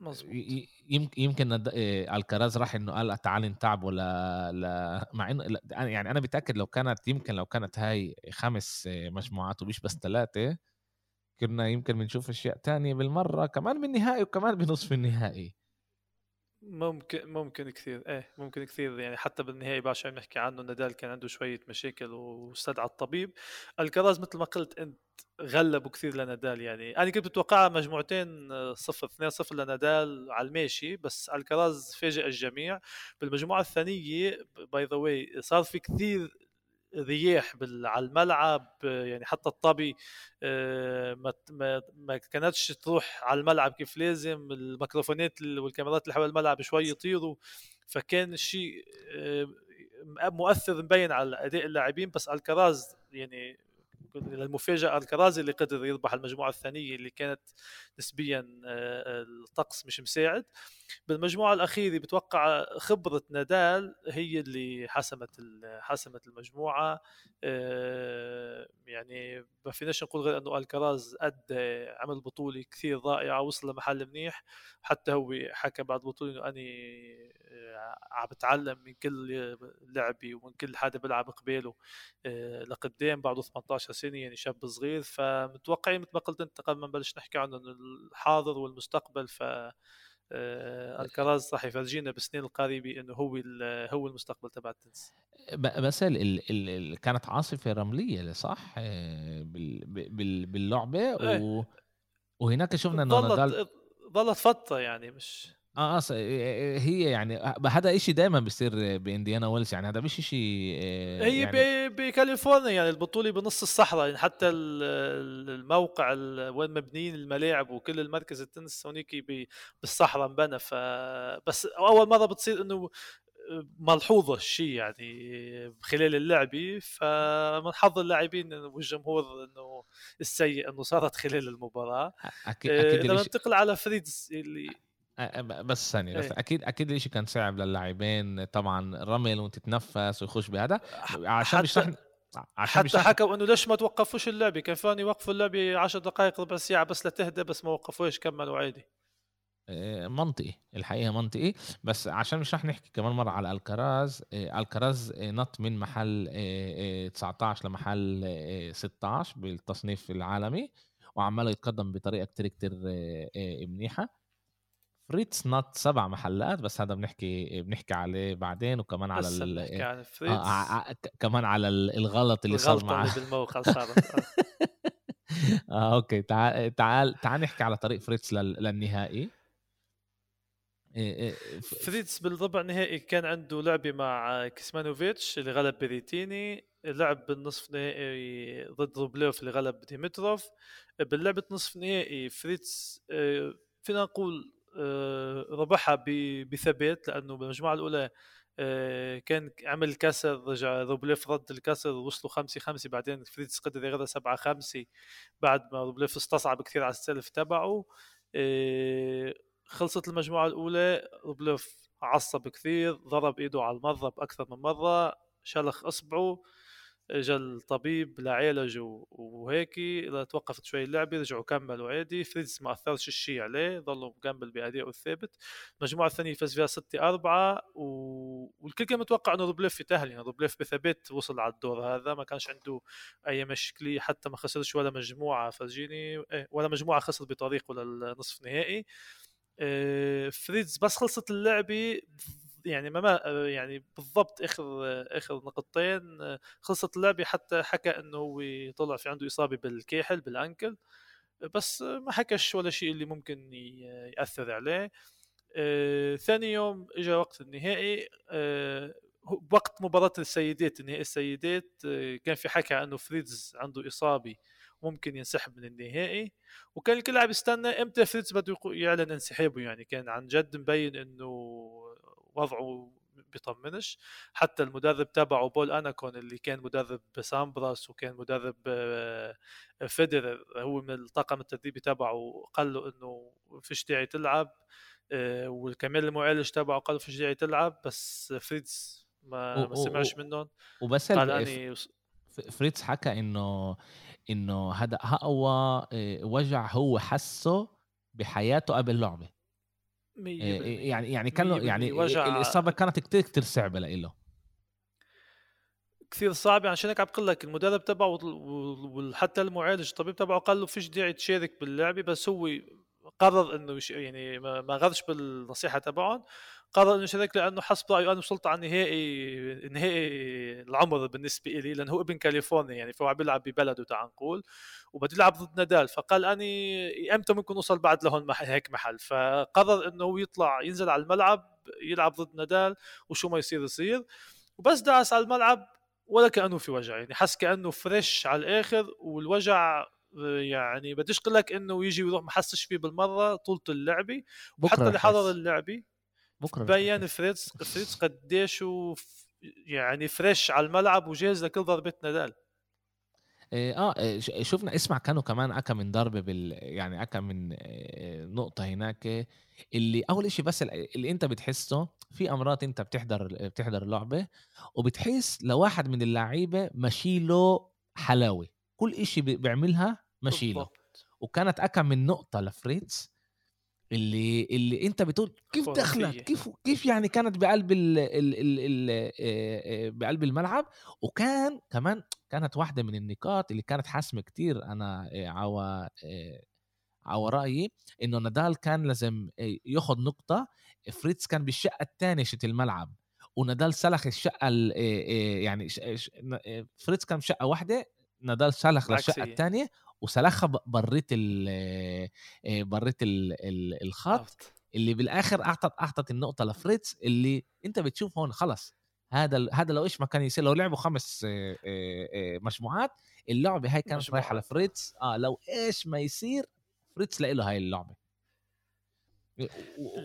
مظبوط. يمكن الكراز راح إنه قال تعال نتعب ولا لا مع إنه يعني أنا بتاكد لو كانت يمكن لو كانت هاي خمس مجموعات ومش بس ثلاثة كنا يمكن بنشوف أشياء تانية بالمرة كمان بالنهائي وكمان بنصف النهائي. ممكن ممكن كثير. إيه ممكن كثير. يعني حتى بالنهائي باش عم نحكي عنه نادال كان عنده شوية مشاكل واستدعى الطبيب. الكراز مثل ما قلت أنت غلبوا كثير لنادال يعني. أنا كنت متوقعها مجموعتين صفر اثنين صفر لنادال على الماشي بس الكراز فاجئ الجميع. بالمجموعة الثانية by the way صار في كثير رياح على الملعب يعني حتى الطبي آه، ما ما كانتش تروح على الملعب كيف لازم الميكروفونات والكاميرات اللي حول الملعب شوي يطيروا فكان الشيء آه، مؤثر مبين على أداء اللاعبين بس الكراز يعني للمفاجأة الكراز اللي قدر يربح المجموعة الثانية اللي كانت نسبيا آه، الطقس مش مساعد. بالمجموعة الأخيرة بتوقع خبرة نادال هي اللي حسمت حسمت المجموعة. آه، يعني ما فيناش نقول غير إنه ألكراز أدى عمل بطوله كثير رائعه وصل لمحل منيح. حتى هو حكى بعد البطوله إنه أني آه، عم بتعلم من كل لعبي ومن كل حدا بيلعب قباله لقدام بعده 18 سنة يعني شاب صغير. فمتوقعين مثل ما قلت أنت قبل ما نبلش نحكي عنه الحاضر والمستقبل. ف آه، الكراز راح يفرجينا بالسنين القريبه انه هو هو المستقبل تبع التنس. بس ال ال ال كانت عاصفة رملية صح؟ آه، باللعبة إيه. و وهناك شفنا إنه ظلت ظلت فتره يعني مش آه آه هي يعني هذا شيء دائما بيصير بإنديانا ويلز يعني هذا مش شيء هي يعني بكاليفورنيا يعني البطولة بنص الصحراء يعني حتى الموقع وين مبنيين الملاعب وكل المركز التنس هونيك بالصحراء انبنى ف بس أول مرة بتصير إنه ملحوظة الشيء يعني خلال اللعبة فمن حظ اللاعبين والجمهور إنه السيء إنه صارت خلال المباراة. أكيد أكيد لما ننتقل على فريدز اللي بس ثانية بس إيه. أكيد أكيد الشيء كان صعب للاعبين طبعا رمل وأنت تتنفس ويخش بهذا. عشان مش عشان حتى حكوا إنه ليش ما توقفوش اللعبه كان فاني يوقفوا اللعبه 10 دقائق ربع ساعة بس لتهدى بس ما وقفوش كملوا عادي. إيه، منطقي. الحقيقة منطقي. بس عشان مش رح نحكي كمان مرة على ألكراز. إيه، ألكراز نط من محل 19 لمحل 16 بالتصنيف العالمي وعمال يتقدم بطريقة كتير كتير منيحة. فريتز نط سبع محلات بس هذا بنحكي بنحكي عليه بعدين وكمان على ال... بنحكي عن فريتز آه, آه كمان على الغلط اللي صار معه بالموقع صارت آه. okay. تعال تعال تعال نحكي على طريق فريتز لل... للنهائي. إيه، إيه، فريتز بالربع النهائي كان عنده لعبة مع كيسمانوفيتش اللي غلب بريتيني لعب بالنصف النهائي ضد روبليوف اللي غلب ديمتروف. باللعبة نصف النهائي فريتز آه، فينا نقول آه، ربحها بثبات لأنه بالمجموعة الأولى آه، كان عمل كسر رجع روبليف رد الكسر وصلوا خمسة خمسة بعدين فريتز قدر يغلب سبعة خمسة بعد ما روبليف استصعب كثير على ال serve تبعه. آه، خلصت المجموعة الأولى روبليف عصب كثير ضرب إيده على المضرب أكثر من مرة شلخ إصبعه. اجى الطبيب يعالج وهيك توقفت شوي اللعبة رجعوا كملوا عادي. فريتز ما أثرش الشيء عليه ظلوا مكمل بادائه الثابت المجموعة الثانية فاز فيها 6 4 و... والكل كان متوقع إنه روبليف يتأهل. يعني روبليف بثبات وصل على الدور هذا ما كانش عنده أي مشكلة حتى ما خسرش ولا مجموعة. فرجيني إيه ولا مجموعة خسر بطريقه للنصف النهائي إيه فريتز بس خلصت اللعبة يعني ما يعني بالضبط آخر آخر نقطتين خلصت اللعبة حتى حكى إنه هو طلع في عنده إصابة بالكيحل بالأنكل بس ما حكش ولا شيء اللي ممكن يأثر عليه. آه، ثاني يوم اجى وقت النهائي آه، وقت مباراة السيدات نهائي السيدات آه، كان في حكي انه فريدز عنده إصابة ممكن ينسحب من النهائي وكان الكل عم يستنى إمتى فريدز بده يعلن انسحابه يعني كان عن جد مبين إنه وضعه بيطمنش. حتى المدرب تبعه بول أناكون اللي كان مدرب سامبراس وكان مدرب آه، فيدرر هو من الطاقم التدريبي تبعه قال له إنه فيش داعي تلعب آه، وكمان المعالج تبعه قال له فيش داعي تلعب بس فريتز ما, ما سمعش منهم. وبس قال أني فريتز حكى إنه إنه هذا اقوى آه، وجع هو حسه بحياته قبل اللعبة. يعني يعني كان يعني الإصابة كانت كثير كثير صعبة له كثير صعبة عشان هيك عم بقول لك المدرب تبعه وحتى المعالج الطبيب تبعه قال له فيش داعي تشارك باللعبة بس هو قرر إنه يعني ما غرش بالنصيحة تبعهم. قرر إنه يشارك لأنه حسب رايه أنا وصلت على نهائي نهائي العمر بالنسبة لي لأنه هو ابن كاليفورنيا يعني فهو عم بيلعب ببلده تعال نقول وبده يلعب ضد نادال فقال أني أمتى ممكن أوصل بعد لهون هيك محل؟ فقرر إنه هو يطلع ينزل على الملعب يلعب ضد نادال وشو ما يصير يصير وبس دعس على الملعب ولا كأنه في وجع يعني حس كأنه fresh على الآخر والوجع يعني بديش أقول لك إنه يجي ويروح ما حسش فيه بالمرة طولة اللعبة وحتى اللي حضر اللعبة بكرة بين فريتز فريتز قديش يعني fresh على الملعب وجاهز لكل ضربة نادال آه, آه شفنا اسمع كانوا كمان أكا من ضربه بال يعني أكا من نقطة هناك اللي أول شيء بس اللي أنت بتحسه في امرات أنت بتحضر بتحضر اللعبه وبتحس لواحد من اللعيبة ماشي له حلاوة. كل شيء بيعملها ماشي له وكانت أكا من نقطة لفريتز اللي اللي أنت بتقول كيف دخلت كيف كيف يعني كانت بقلب ال ال ال ال بقلب الملعب. وكان كمان كانت واحدة من النقاط اللي كانت حاسمة كتير أنا عوا على رأيي إنه نادال كان لازم ياخذ نقطة. فريتز كان بالشقة الثانية شت الملعب ونادال سلخ الشقة يعني فريتز كان بشقة واحدة نادال سلخ للشقة الثانية وسلخها بريت ال بريت ال الخط اللي بالآخر اعطت أعطت النقطة لفريتز اللي أنت بتشوف هون خلص هذا هذا لو إيش ما كان يصير لو لعبوا خمس مجموعات اللعبة هاي كانت رايحة لفريتز. آه لو إيش ما يصير فريتز له هاي اللعبة.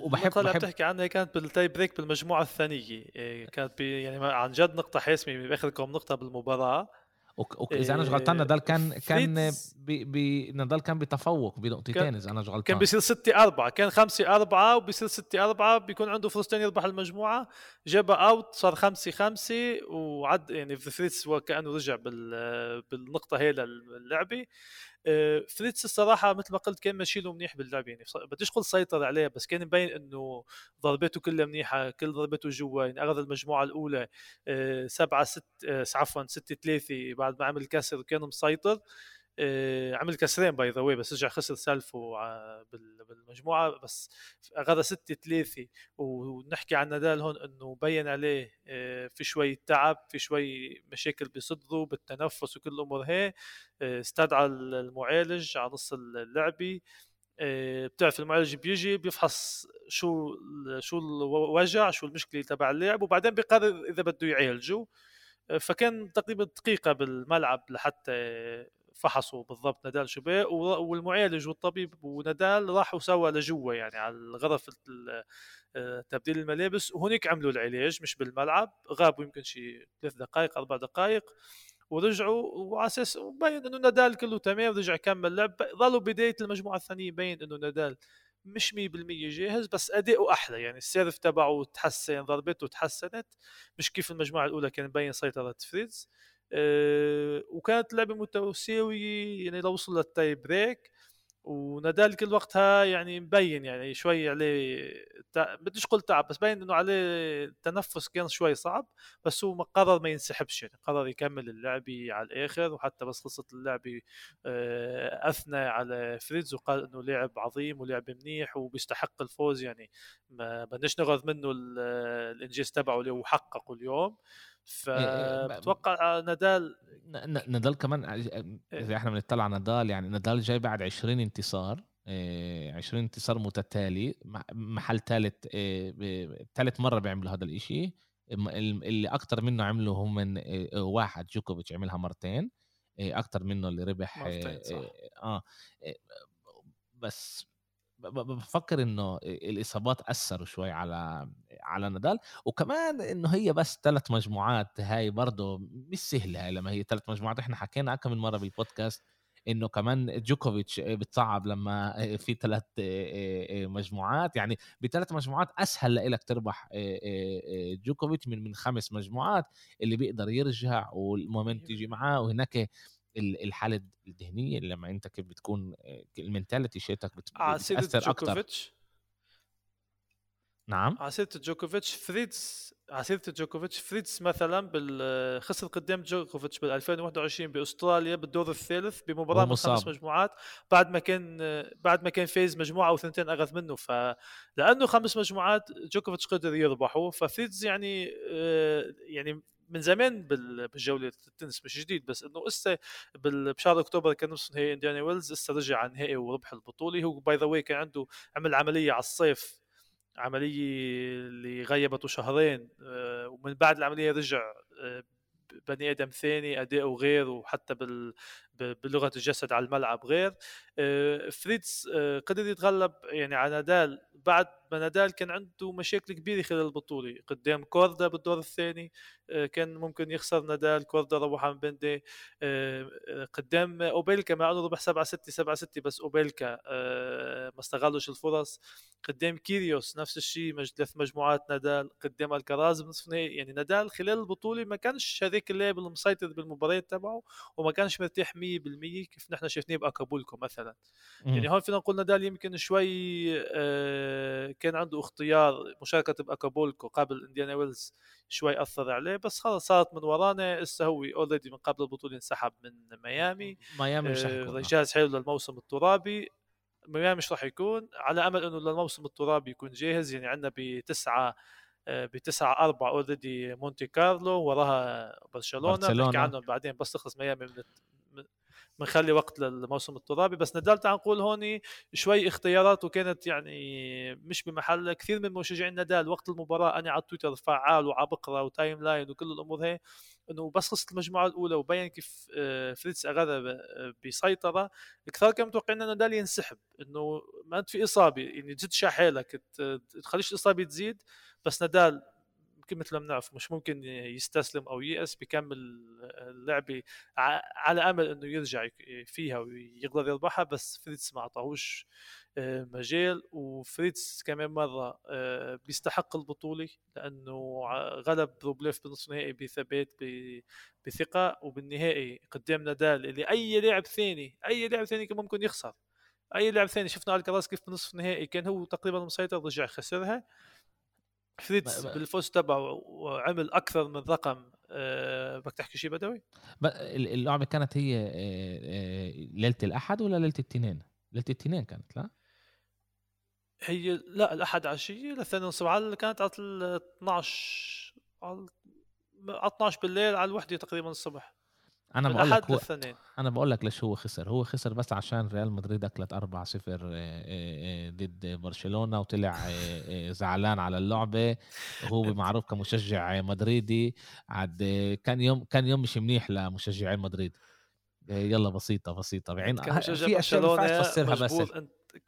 وبحب اللي بحب بتحكي عنها كانت بال tie break بالمجموعة الثانية. إيه، كانت يعني عن جد نقطة حاسمة باخر كم نقطة بالمباراة. okay إذا أنا مش غلطان نادال كان كان بي كان بتفوق بنقطتين إذا أنا مش غلطان كان بيصير 6 4 كان 5 4 وبيصير 6 4 بيكون عنده فرصتين يربح المجموعة. جابها out صار 5 5 وعد يعني فريتز وكانه رجع بالنقطة هي للعبة. آه، فريتز الصراحة مثل ما قلت كان ماشي له منيح باللعب يعني بديش أقول سيطر عليه بس كان مبين إنه ضربته كلها منيحة كل ضربته جوا يعني أخذ المجموعة الأولى 7 6 عفوا 6 3 بعد ما عمل كسر وكان مسيطر. آه، عمل كسرين by the بس رجع خسر serve ه بالمجموعة. بس اخذ 6 3 ونحكي عن نادال هون إنه بين عليه آه، في شوي تعب في شوي مشاكل بصدره بالتنفس وكل الأمور هي. آه، استدعى المعالج على نص اللعبة. بتعرف المعالج بيجي بيفحص شو شو الوجع شو المشكلة تبع اللاعب وبعدين بيقرر إذا بده يعالجه. فكان تقريبا دقيقة بالملعب لحتى فحصوا بالضبط نادال شو بيه والمعالج والطبيب ونادال راحوا سوا لجوا يعني على الغرف آه، تبديل الملابس. وهناك عملوا العلاج مش بالملعب غابوا يمكن شي ثلاث دقائق أربع دقائق ورجعوا وعلى أساس مبين إنه نادال كله تمام رجع كمل لعب. ظلوا بداية المجموعة الثانية مبين إنه نادال مش 100% جاهز بس أداؤه أحلى. يعني السيرف تبعه تحسن ضربته تحسنت. مش كيف المجموعة الأولى كان مبين سيطره فريدز وكانت لعبة متساويه يعني لو وصل لل tie break ونادال كل وقتها يعني مبين يعني شوي عليه. بديش أقول تعب بس باين إنه عليه التنفس كان شوي صعب بس هو قرر ما ينسحبش يعني قرر يكمل اللعبه على الآخر وحتى بس خلصت اللعبه آه، اثنى على فريتز وقال إنه لاعب عظيم ولعب منيح وبيستحق الفوز يعني ما بدناش نغض منه الإنجاز تبعه اللي هو حققه اليوم فبتوقع نادال نادال كمان إذا إحنا بنطلع على نادال يعني نادال جاي بعد 20 انتصار 20 انتصار متتالي محل ثالث ثالث مرة بيعملوا هذا الإشي اللي أكثر منه عملوا هم من واحد جوكوفيتش عملها مرتين أكثر منه اللي ربح مرتين صح. آه بس بفكر إنه الإصابات أثروا شوي على على نادال وكمان إنه هي بس ثلاث مجموعات هاي برضه مش سهلة هاي لما هي ثلاث مجموعات إحنا حكينا كم من مرة بالبودكاست إنه كمان جوكوفيتش بتصعب لما في ثلاث مجموعات يعني بثلاث مجموعات أسهل لك تربح جوكوفيتش من من خمس مجموعات اللي بيقدر يرجع وال momentum يجي معاه وهناك الحالة الذهنية لما انت كيف بتكون ال mentality شيتك بتأثر أكثر نعم؟ على سيرة جوكوفيتش فريتز على سيرة جوكوفيتش فريتز مثلا خسر قدام جوكوفيتش بال 2021 بأستراليا بالدور الثالث بمباراة من خمس مجموعات بعد ما كان بعد ما كان فايز مجموعة أو ثنتين اغث منه. فلانه خمس مجموعات جوكوفيتش قدر يربحه ففريتز يعني آه، يعني من زمان بالجولة التنس مش جديد بس إنه اسا بشهر أكتوبر كان نصف نهائي إنديانا ويلز هسا رجع على النهائي وربح البطولة. هو by the way كان عنده عمل عملية على الصيف عملية اللي غيبته شهرين آه، ومن بعد العملية رجع آه، بني آدم ثاني اداؤه غير وحتى بال بلغة الجسد على الملعب. غير آه، فريتز قدر يتغلب يعني على نادال. بعد ما نادال كان عنده مشاكل كبيرة خلال البطولة. قدام كوردا بالدور الثاني آه، كان ممكن يخسر نادال. كوردا روح عن بنده. آه، قدام أوبيلكا مع أنه ربح 7 6 7 6 بس أوبيلكا ما استغلش الفرص. قدام كيريوس نفس الشيء ثلاث مجموعات نادال. قدام الكراز بنصف نهائي يعني نادال خلال البطولة ما كانش هذيك اللاعب المسيطر بالمباريات تبعه وما كانش مرتاح 100% كيف نحن شفناه بأكابولكو مثلا. يعني هون فينا نقول نادال يمكن شوي آه، كان عنده اختيار مشاركة بأكابولكو قبل إنديانا ويلز شوي أثر عليه بس خلص صارت من ورانا هسه هو already من قبل البطولة انسحب من ميامي. ميامي مش آه جاهز حلو للموسم الترابي. ميامي مش راح يكون على أمل إنه للموسم الترابي يكون جاهز. يعني عندنا بتسعة آه، بتسعة أربعة already مونتي كارلو وراها برشلونة. بنحكي عنهم بعدين بس تخلص ميامي من بنخلي وقت للموسم الترابي. بس ندال تعال نقول هون شوي اختياراته كانت يعني مش بمحل. كثير من مشجعين ندال وقت المباراة أنا على تويتر فعال وعم بقرا time line وكل الأمور هي إنه بس خلصت المجموعة الأولى وبين كيف آه، فريتز اغرب آه، بسيطرة كثار كانوا متوقعين انه نادال ينسحب. إنه ما في إصابة يعني تزيد حالك تخليش الإصابة تزيد بس نادال يمكن مثل ما بنعرف مش ممكن يستسلم أو ييأس بيكمل اللعبة على أمل إنه يرجع فيها ويقدر يربحها بس فريتز ما أعطاهوش آه، مجال. وفريتز كمان مرة آه، بيستحق البطولة لأنه غلب روبليف بنصف النهائي بثبات بثقة. وبالنهائي قدام نادال اللي أي لاعب ثاني أي لاعب ثاني كان ممكن يخسر. أي لاعب ثاني شفنا الكراس كيف بنصف النهائي كان هو تقريبا مسيطر رجع خسرها. فريتز بالفوز تبعه وعمل أكثر من رقم أه بدك تحكي شيء بدوي؟ اللعبة كانت هي أه أه ليلة الأحد ولا ليلة الاثنين؟ ليلة الاثنين كانت لا؟ هي لا الأحد عشيه للثاني الصبح كانت على 12 على 12 بالليل على الوحدة تقريبا الصبح أنا بقول لك هو أنا بقول لك ليش هو خسر. هو خسر بس عشان ريال مدريد أكلت 4 0 آه، آه، ضد برشلونة وطلع آه، زعلان على اللعبة. وهو معروف كمشجع مدريدي. عاد كان يوم كان يوم مش منيح لمشجعين مدريد. يلا بسيطة بسيطة. بعين في أشياء ما تفسرها بس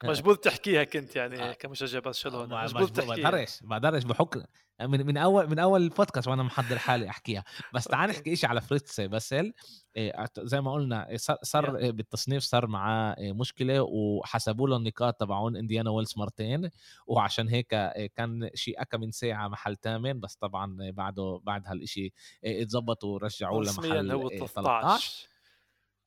مجبور تحكيها كنت يعني كمشجع برشلونة. مجبور تحكيها. بقدرش بقدرش بحكم من من اول من أول البودكاست وأنا محضر حالي أحكيها. بس تعال نحكي شيء على فريتز باسل. إيه، زي ما قلنا صار بالتصنيف صار معاه مشكلة وحسبوا له النقاط تبعون إنديانا ويلز مرتين. وعشان هيك كان شيء أكم من ساعة محل ثامن. بس طبعا بعده بعد هالشيء اتظبط ورجعوه لمحل هو 13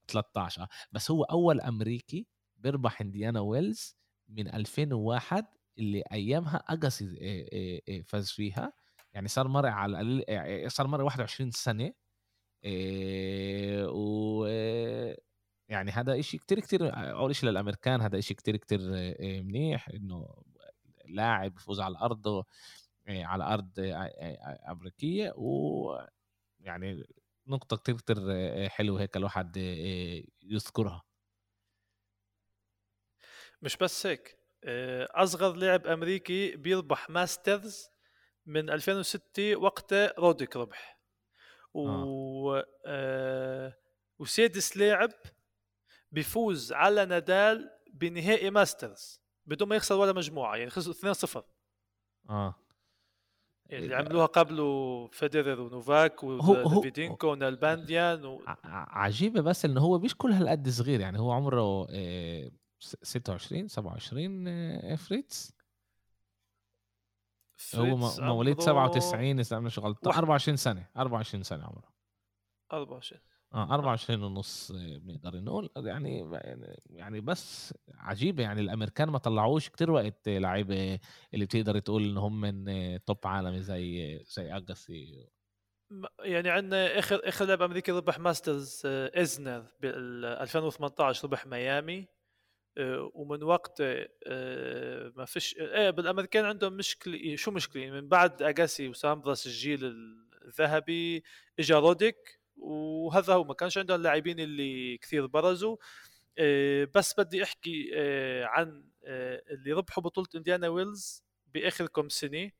13 بس هو أول أمريكي بيربح إنديانا ويلز من 2001 اللي أيامها اجاسي فاز فيها يعني صار مرق على صار مرق 21 سنة و يعني هذا إشي كتير كتير أول شيء للأمريكان هذا إشي كتير كتير منيح إنه لاعب يفوز على أرضه على أرض أمريكية. و يعني نقطة كتير كتير حلوة هيك الواحد يذكرها. مش بس هيك. آه، أصغر لاعب أمريكي بيربح ماسترز من 2006 وقتها روديك ربح. و آه. آه وسادس لاعب بيفوز على نادال بنهائي ماسترز بدون ما يخسر ولا مجموعة يعني خسر 2-0 آه. يعني اللي عملوها قبله فيدرر ونوفاك وديفيدينكو ونالبانديان و... عجيبة بس إنه هو مش كل هالقد صغير يعني هو عمره آه 26 27 آه، فريتز. هو مواليد 97 إذا أنا مش غلطان. 24 سنة. 24 سنة عمره. 24 آه 24 ونص آه، بنقدر نقول. يعني يعني بس عجيبه يعني الأمريكان ما طلعوش كتير وقت لعيبة اللي بتقدر تقول إن هم من top عالمي زي زي أجاسي. يعني عندنا آخر آخر لاعب أمريكي ربح ماسترز إزنر بال 2018 ربح ميامي. آه، ومن وقت آه، ما فيش إيه بالامريكان عندهم مشكلة شو مشكلة؟ من بعد أجاسي وسامبراس الجيل الذهبي اجى روديك وهذا هو ما كانش عندهم اللاعبين اللي كثير برزوا. آه، بس بدي أحكي عن اللي ربحوا بطولة إنديانا ويلز باخر كم سنه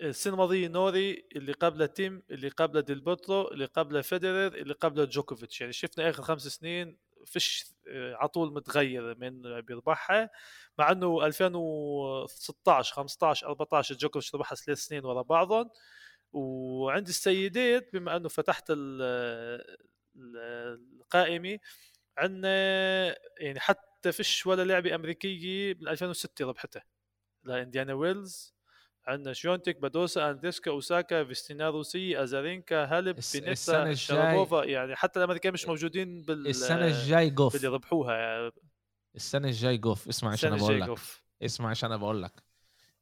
السنة الماضية نوري اللي قبله تيم اللي قبله ديلبوترو اللي قبله فيدرر اللي قبله جوكوفيتش. يعني شفنا آخر خمس سنين فيش آه، على طول متغير من بيربحها مع إنه 2016 15 14 جوكوفيتش ربحها ثلاث سنين ورا بعضهم. وعند السيدات بما إنه فتحت القائمة عندنا يعني حتى فيش ولا لعبه أمريكية من 2006 ربحتها لانديانا ويلز عندنا شفيونتك بادوسا أندريسكو أوساكا فيسنينا روسي أزارينكا هالب بينيتا شرابوفا يعني حتى الامريكان مش موجودين بال السنة الجاي جوف. باللي ربحوها يعني السنة الجاي جوف. اسمع إيش أنا بقول لك. اسمع إيش أنا بقول لك.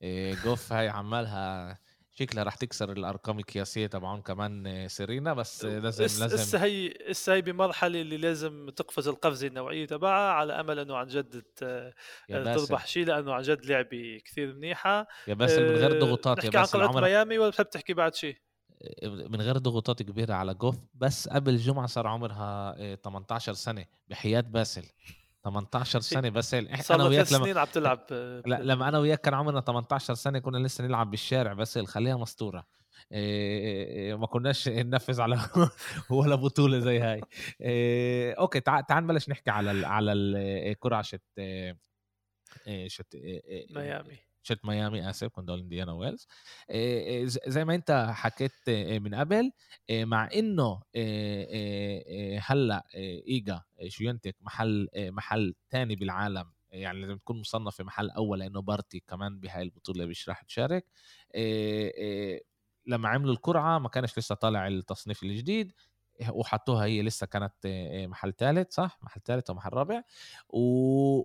إيه جوف هاي عمالها شكلها راح تكسر الأرقام القياسية تبعهم كمان سيرينا بس لازم اس لازم هسه هي هسه هي بمرحلة اللي لازم تقفز القفزة النوعية تبعها على أمل إنه عن جد تربح شيء لأنه عن جد لعبة كثير منيحة. يا باسل من غير ضغوطات يا باسل عن قلعة ميامي ولا بتحب تحكي بعد شيء؟ من غير ضغوطات كبيرة على جوف بس قبل جمعة صار عمرها 18 سنة بحياة باسل. 18 سنة بس أنا وياك لما سنين عم تلعب لا لما أنا وياك كان عمرنا 18 سنة كنا لسه نلعب بالشارع بس خليها مسطوره إيه ما كناش ننفذ على ولا بطولة زي هاي. إيه أوكي تعال تعال نبلش نحكي على ال على الكره شت إيه شت إيه ميامي. شت ميامي اسف كنت دول إنديانا ويلز. زي ما أنت حكيت من قبل مع إنه هلأ إيجا شوينتك محل محل تاني بالعالم يعني لازم تكون مصنف في محل أول لأنه بارتي كمان بهاي البطولة مش راح تشارك. لما عملوا القرعة ما كانش لسه طالع التصنيف الجديد. وحطوها هي لسه كانت محل ثالث صح؟ محل ثالث أو محل رابع.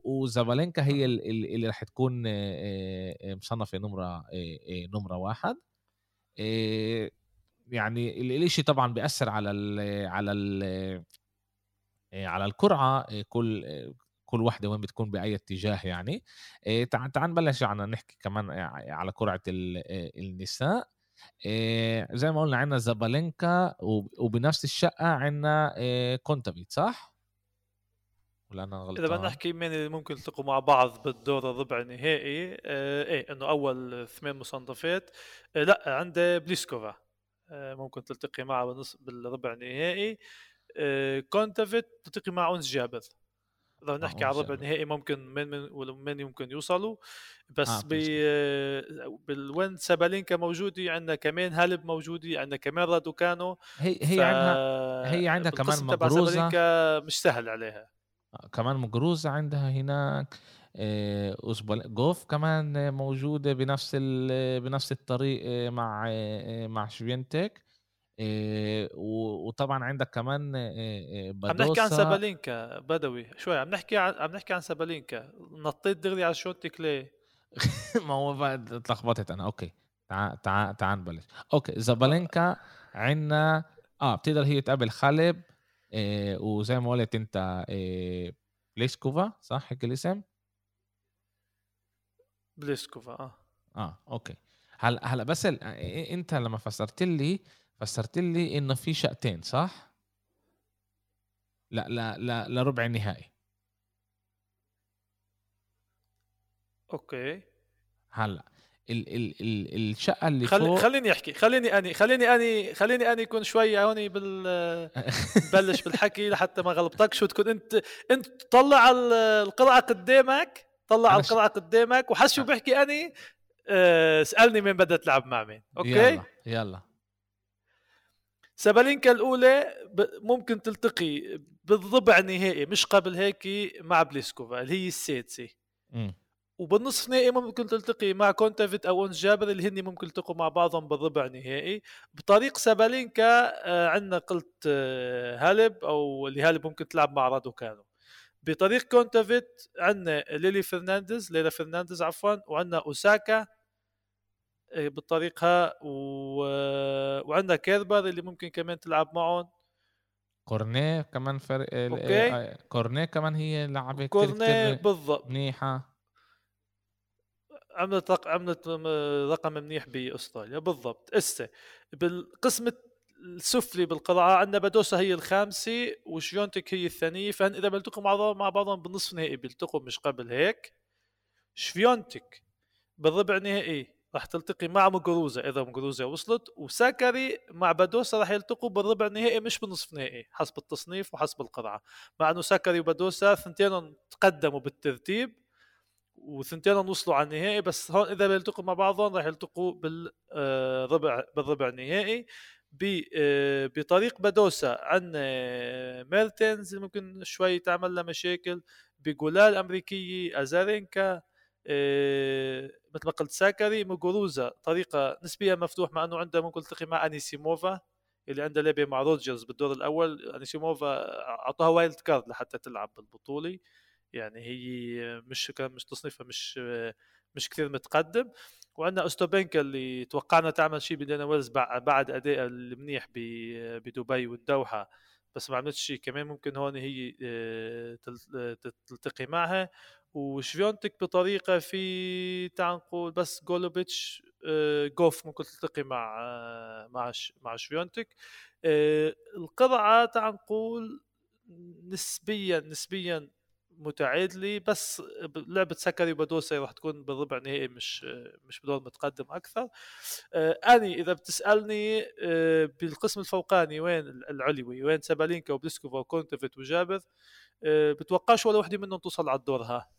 وزابالينكا هي اللي راح تكون مصنفة نمرة نمرة واحد. يعني الإشي طبعا بيأثر على ال على ال على القرعه كل كل واحدة وين بتكون بأي اتجاه يعني. تعال تعال نبلش يعني نحكي كمان على قرعة النساء. زي ما قلنا عندنا زابالينكا وبنفس الشقة عندنا إيه كونتافيت صح؟ ولا أنا غلطان؟ إذا بدنا نحكي مين اللي ممكن يلتقوا مع بعض بالدور الربع النهائي إيه, إيه إنه أول ثمان مصنفات لا عنده بليسكوفا ممكن تلتقي معه بالربع النهائي كونتافيت تلتقي مع أونس جابر اذا نحكي على الربع النهائي ممكن من من من يمكن يوصلوا بس آه بالوين سابالينكا موجودة عندنا كمان هالب موجودة عندنا كمان رادوكانو هي هي ف... عندها هي عندها كمان مقروزه مش سهل عليها. آه، كمان مقروزه عندها هناك. آه، جوف كمان موجودة بنفس بنفس الطريق آه، مع مع شوينتك. إيه وطبعا عندك كمان بدوسا عم نحكي عن سابالينكا بدوي شوي عم نحكي عن عم نحكي عن سابالينكا نطيت دغري على شفيونتك ليه؟ ما هو بعد اتلخبطت أنا okay تعال تعال تعال نبلش. okay سابالينكا عندنا آه بتقدر هي تقابل هالب إيه وزي ما قلت أنت إيه بليسكوفا صح؟ هيك الاسم؟ بليسكوفا آه. آه okay. هلا هلا بس أنت لما فسرت لي فسرت لي إنه في شقتين صح؟ لا لا لا لربع النهائي okay. هلأ ال ال ال الشقة اللي خل... فوق خليني أحكي خليني أني خليني أني خليني أني اكون شوي هوني بال بلش بالحكي لحتى ما غلبتكش وتكون أنت أنت طلع القطعه قدامك طلع القطعه قدامك وحس شو آه. بحكي أني؟ آه، اسألني مين بدها تلعب مع مين okay؟ يلا يلا. سابالينكا الأولى ممكن تلتقي بالربع النهائي مش قبل هيك مع بليسكوفا اللي هي السادسة. وبالنصف نهائي ممكن تلتقي مع كونتافيت أو أونس جابر اللي هن ممكن يلتقوا مع بعضهم بالربع النهائي. بطريق سابالينكا آه، عندنا قلت آه، هالب أو اللي هالب ممكن تلعب مع رادوكانو بطريق كونتافيت عندنا ليلي فرنانديز ليلا فرنانديز عفوا وعندنا أوساكا. إيه، بالطريقة و... وعندنا كيربر اللي ممكن كمان تلعب معهم كورنيه كمان فرق okay. آه، كورنيه كمان هي لعبة كورنيه بالضبط. منيحة. عملت رق... عملت رقم منيح بأستراليا بالضبط. إسا بالقسم السفلي بالقرعه عندنا بدوسا هي الخامسة وشيونتك هي الثانية. فهن إذا بيلتقوا مع مع بعضهم بالنصف نهائي بيلتقوا مش قبل هيك. شفيونتك بالربع نهائي راح تلتقي مع مقروزة إذا مقروزة وصلت وساكري مع بادوسا راح يلتقوا بالربع النهائي مش بالنصف النهائي حسب التصنيف وحسب القرعة. مع أنه ساكري وبادوسا ثنتين تقدموا بالترتيب وثنتين وصلوا على النهائي بس هون إذا بيلتقوا مع بعضهم راح يلتقوا بالربع بالربع النهائي. آه، بطريق بادوسا عندنا ميرتنز ممكن شوي تعمل لها مشاكل. بيجولا الأمريكية أزارينكا إيه مثل ما قلت ساكري مقروزا طريقة نسبيا مفتوح مع أنه عنده ممكن تلتقي مع أنيسيموفا اللي عنده لعبة مع روجرز بالدور الأول. أنيسيموفا اعطوها wild card لحتى تلعب بالبطولة. يعني هي مش كان مش تصنيفها مش مش كثير متقدم. وعندنا أوستوبينكا اللي توقعنا تعمل شيء بإنديان ويلز بعد ادائها المنيح بدبي والدوحة. بس ما عملتش شيء. كمان ممكن هون هي آه، تلتقي معها. وشفيونتك بطريقة في تعال نقول بس جولوبيتش آه، جوف ممكن تلتقي مع آه، مع مع شفيونتك. القرعة تعال نقول نسبيا نسبيا متعادله بس لعبة ساكري وبادوسا راح تكون بالربع النهائي مش مش بدور متقدم أكثر. آه، أني إذا بتسألني آه، بالقسم الفوقاني وين العلوي وين سابالينكا وبليسكوفا وكونتفيت وجابر آه، بتوقعش ولا وحدة منهم توصل على الدور ها.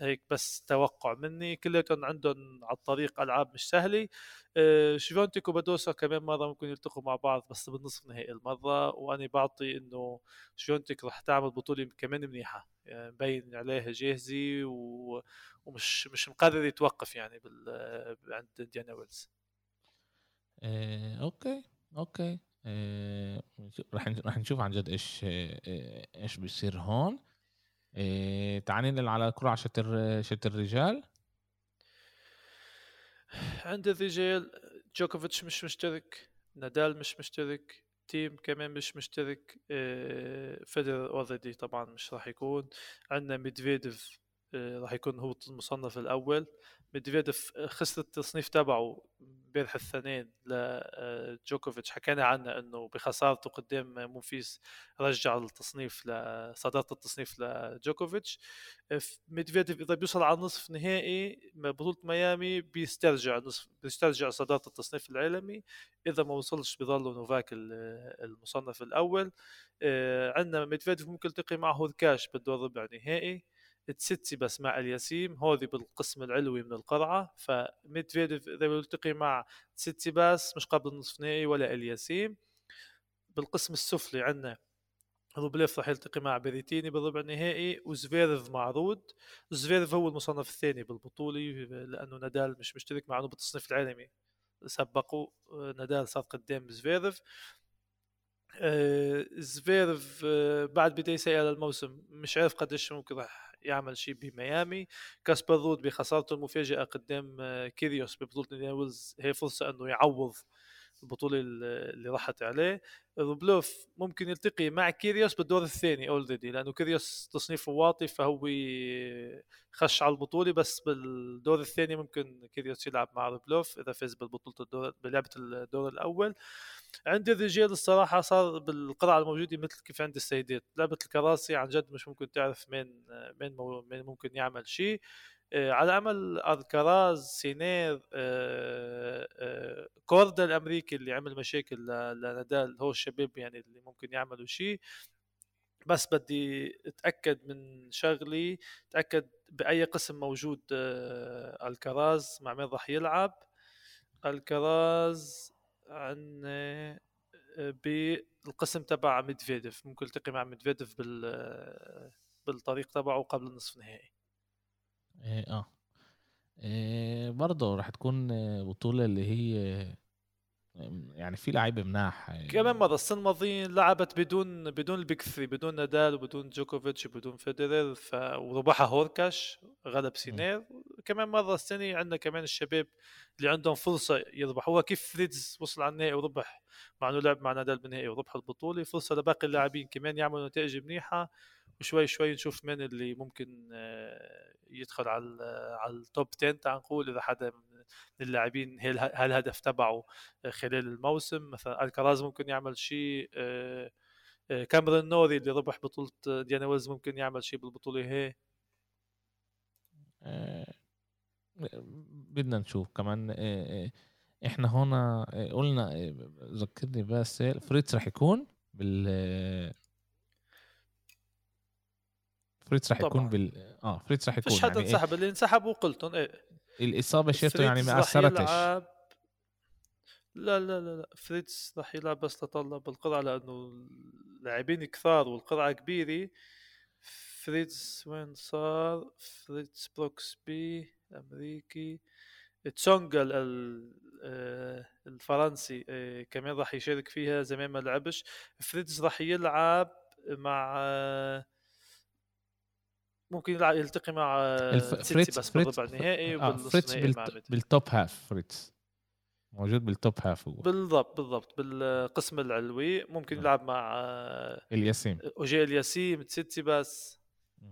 هيك بس توقع مني. كلياتهم عندهم على الطريق ألعاب مش سهلة. آه، شيفونتيك وبادوسا كمان مرة ممكن يلتقوا مع بعض بس بالنصف نهائي المرة. وأنا بعطي إنه شيفونتيك راح تعمل بطولة كمان منيحة. يعني مبين عليها جاهزة. ومش مش مقرر يتوقف يعني بال... عند إنديان ويلز. آه، okay okay. آه، راح راح نشوف عن جد إيش آه، إيش بيصير هون. إيه تعال ننقل على قرعة شطر شطر الرجال؟ عند الرجال جوكوفيتش مش مشترك نادال مش مشترك تيم كمان مش مشترك إيه فيدرر already طبعا مش راح يكون. عندنا ميدفيديف إيه راح يكون هو المصنف الأول. ميدفيديف خسر التصنيف تبعه امبارح الاثنين لجوكوفيتش حكينا عنه إنه بخسارته قدام مونفيس رجع التصنيف لصداره التصنيف لجوكوفيتش. ميدفيديف إذا بيوصل على نصف نهائي بطولة ميامي بيسترجع نصف بيسترجع صدارة التصنيف العالمي. إذا ما وصلش بيضل نوفاك المصنف الأول. آه، عندنا ميدفيديف ممكن يلتقي معه هوركاش بالدور ربع نهائي تسيتسيباس مع الياسيم هذي بالقسم العلوي من القرعة فميدفيديف إذا بيلتقي مع تسيتسيباس مش قبل النصف نهائي ولا الياسيم. بالقسم السفلي عندنا روبليف راح يلتقي مع بريتيني بالربع النهائي وزفيرف مع رود زفيرف هو المصنف الثاني بالبطولة لأنه نادال مش مشترك معه بالتصنيف العالمي. سبقوا نادال صار قدام زفيرف آه، زفيرف آه، بعد بداية سيئة للموسم مش عارف قديش ممكن راح يعمل شيء بميامي. كاسبر رود بخسارته المفاجئه قدام آه، كيريوس ببطولة إنديان ويلز هي فرصة أنه يعوض البطولة اللي راحت عليه. روبلوف ممكن يلتقي مع كيريوس بالدور الثاني already لأنه كيريوس تصنيفه واطي فهو خش على البطولة بس بالدور الثاني ممكن كيريوس يلعب مع روبلوف إذا فاز بالبطولة الدور بلعبة الدور الأول. عند الرجال الصراحة صار بالقرعه الموجودة مثل كيف عند السيدات. لعبة الكراسي عن جد مش ممكن تعرف مين مين مين ممكن يعمل شيء. آه، على عمل الكراز سينير آه، آه، كوردا الأمريكي اللي عمل مشاكل لنادال هو الشباب يعني اللي ممكن يعملوا شيء. بس بدي أتأكد من شغلي أتأكد بأي قسم موجود الكراز مع مين راح يلعب. الكراز عندنا بالقسم تبع ميدفيديف. ممكن التقي مع ميدفيديف بال بالطريق تبعه قبل النصف النهائي إيه آه. إيه برضه راح تكون بطولة اللي هي يعني في لعيبة مناح يعني. كمان مرة السنة الماضيه لعبت بدون بدون ال Big Three بدون نادال وبدون جوكوفيتش وبدون فيدرر ف... وربحها هوركاش غلب سينير. كمان مرة السنة عندنا كمان الشباب اللي عندهم فرصة يربحوها كيف فريتز وصل على النهائي وربح مع إنه لعب مع نادال بالنهائي وربح البطولة. فرصة لباقي اللاعبين كمان يعملوا نتائج منيحة وشوي شوي نشوف مين اللي ممكن آه، يدخل على على ال top 10 تعال نقول إذا حدا من اللاعبين هل الهدف تبعه خلال الموسم؟ مثلا ألكراز ممكن يعمل شيء آه، آه، كاميرون نوري اللي ربح بطولة إنديان ويلز ممكن يعمل شيء بالبطولة هي؟ بدنا نشوف. كمان إحنا هنا قلنا ذكرني بس فريتز رح يكون بال فريتز رح يكون بال آه فريتز رح يكون فيش حدا يعني انسحب اللي انسحبوا قلتم إيه. الإصابة شفته يعني ما أثرتش. لا لا لا لا. فريتز راح يلعب بس لطلب القرعه لأنه لاعبين كثار والقرعة كبيرة. فريتز وين صار؟ فريتز بروكسبي الامريكي تسونجا آه، الفرنسي آه، كمان راح يشارك فيها زمان ما لعبش. فريتز راح يلعب مع ممكن يلعب يلتقي مع الف... فريتز بس بالربع النهائي آه فريتز بالت... بال top half فريتز. موجود بال top half هو. بالضبط بالضبط. بالقسم العلوي. ممكن نعم. يلعب مع الياسيم اوجي الياسيم تسيتسي بس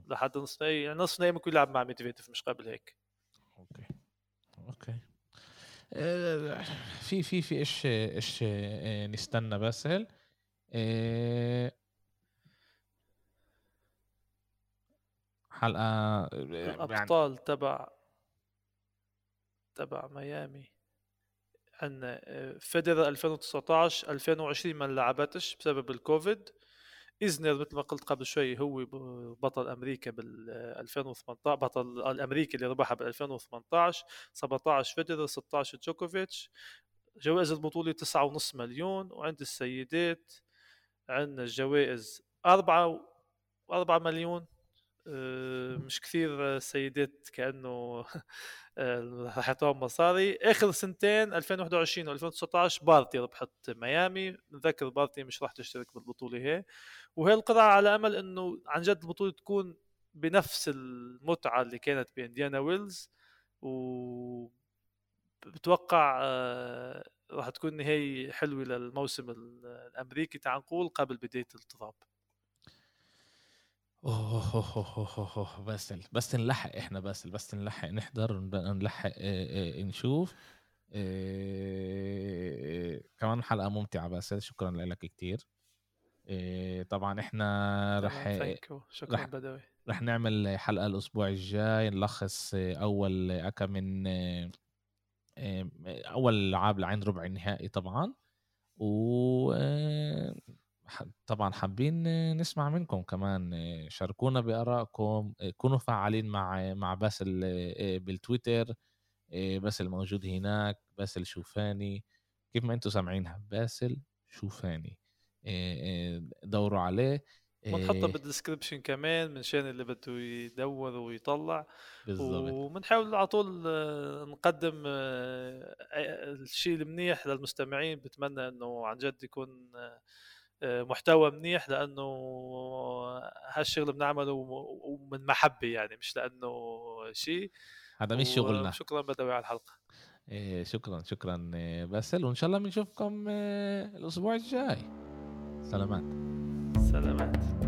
لحد نصف نهائي. يعني نصف نهائي ممكن يلعب مع ميدفيديف مش قبل هيك. okay. okay. آه، في في في إيش إيش آه، نستنى باسل حلقة يعني الأبطال يعني... تبع تبع ميامي عندنا فيدرر 2019 2020 ما لعبتش بسبب الكوفيد. ايزنر مثل ما قلت قبل شوي هو بطل أمريكا بال 2018 بطل الأمريكي اللي ربحها بال 2018 17 فيدرر 16 جوكوفيتش. جوائز البطولة 9.5 مليون وعند السيدات عندنا الجوائز 4 4 مليون. آه، مش كثير سيدات كأنه راح يعطوهم مصاري آخر سنتين 2021 و2019 بارتي ربحت ميامي. نذكر بارتي مش راح تشترك بالبطولة هي وهي القطعه على أمل إنه عن جد البطولة تكون بنفس المتعة اللي كانت بانديانا ويلز و بتوقع آه، راح تكون نهاية حلوة للموسم الأمريكي تعال نقول قبل بداية التراب. أوه بس بس نلحق إحنا بس بس نلحق نحضر نلحق نشوف. كمان حلقة ممتعة بس شكرا لك كتير. طبعا إحنا رح شكرا رح بدوي. رح نعمل حلقة الأسبوع الجاي نلخص أول أكا من أول لعاب لعين ربع النهائي طبعا. و طبعا حابين نسمع منكم كمان شاركونا بآرائكم كونوا فعالين مع مع باسل بالتويتر باسل موجود هناك باسل شوفاني كيف ما أنتم سامعينها باسل شوفاني دوروا عليه. ونحطها بالدسكربشن كمان من شان اللي بده يدور ويطلع. بالضبط. وبنحاول على طول نقدم الشيء المنيح للمستمعين. بتمنى إنه عن جد يكون محتوى منيح لأنه هالشغل بنعمله ومن محبه يعني مش لأنه شيء. هذا مش شغلنا. شكرا بدوي على الحلقة. إيه شكرا شكرا باسل. وإن شاء الله بنشوفكم الأسبوع الجاي. سلامات. سلامات.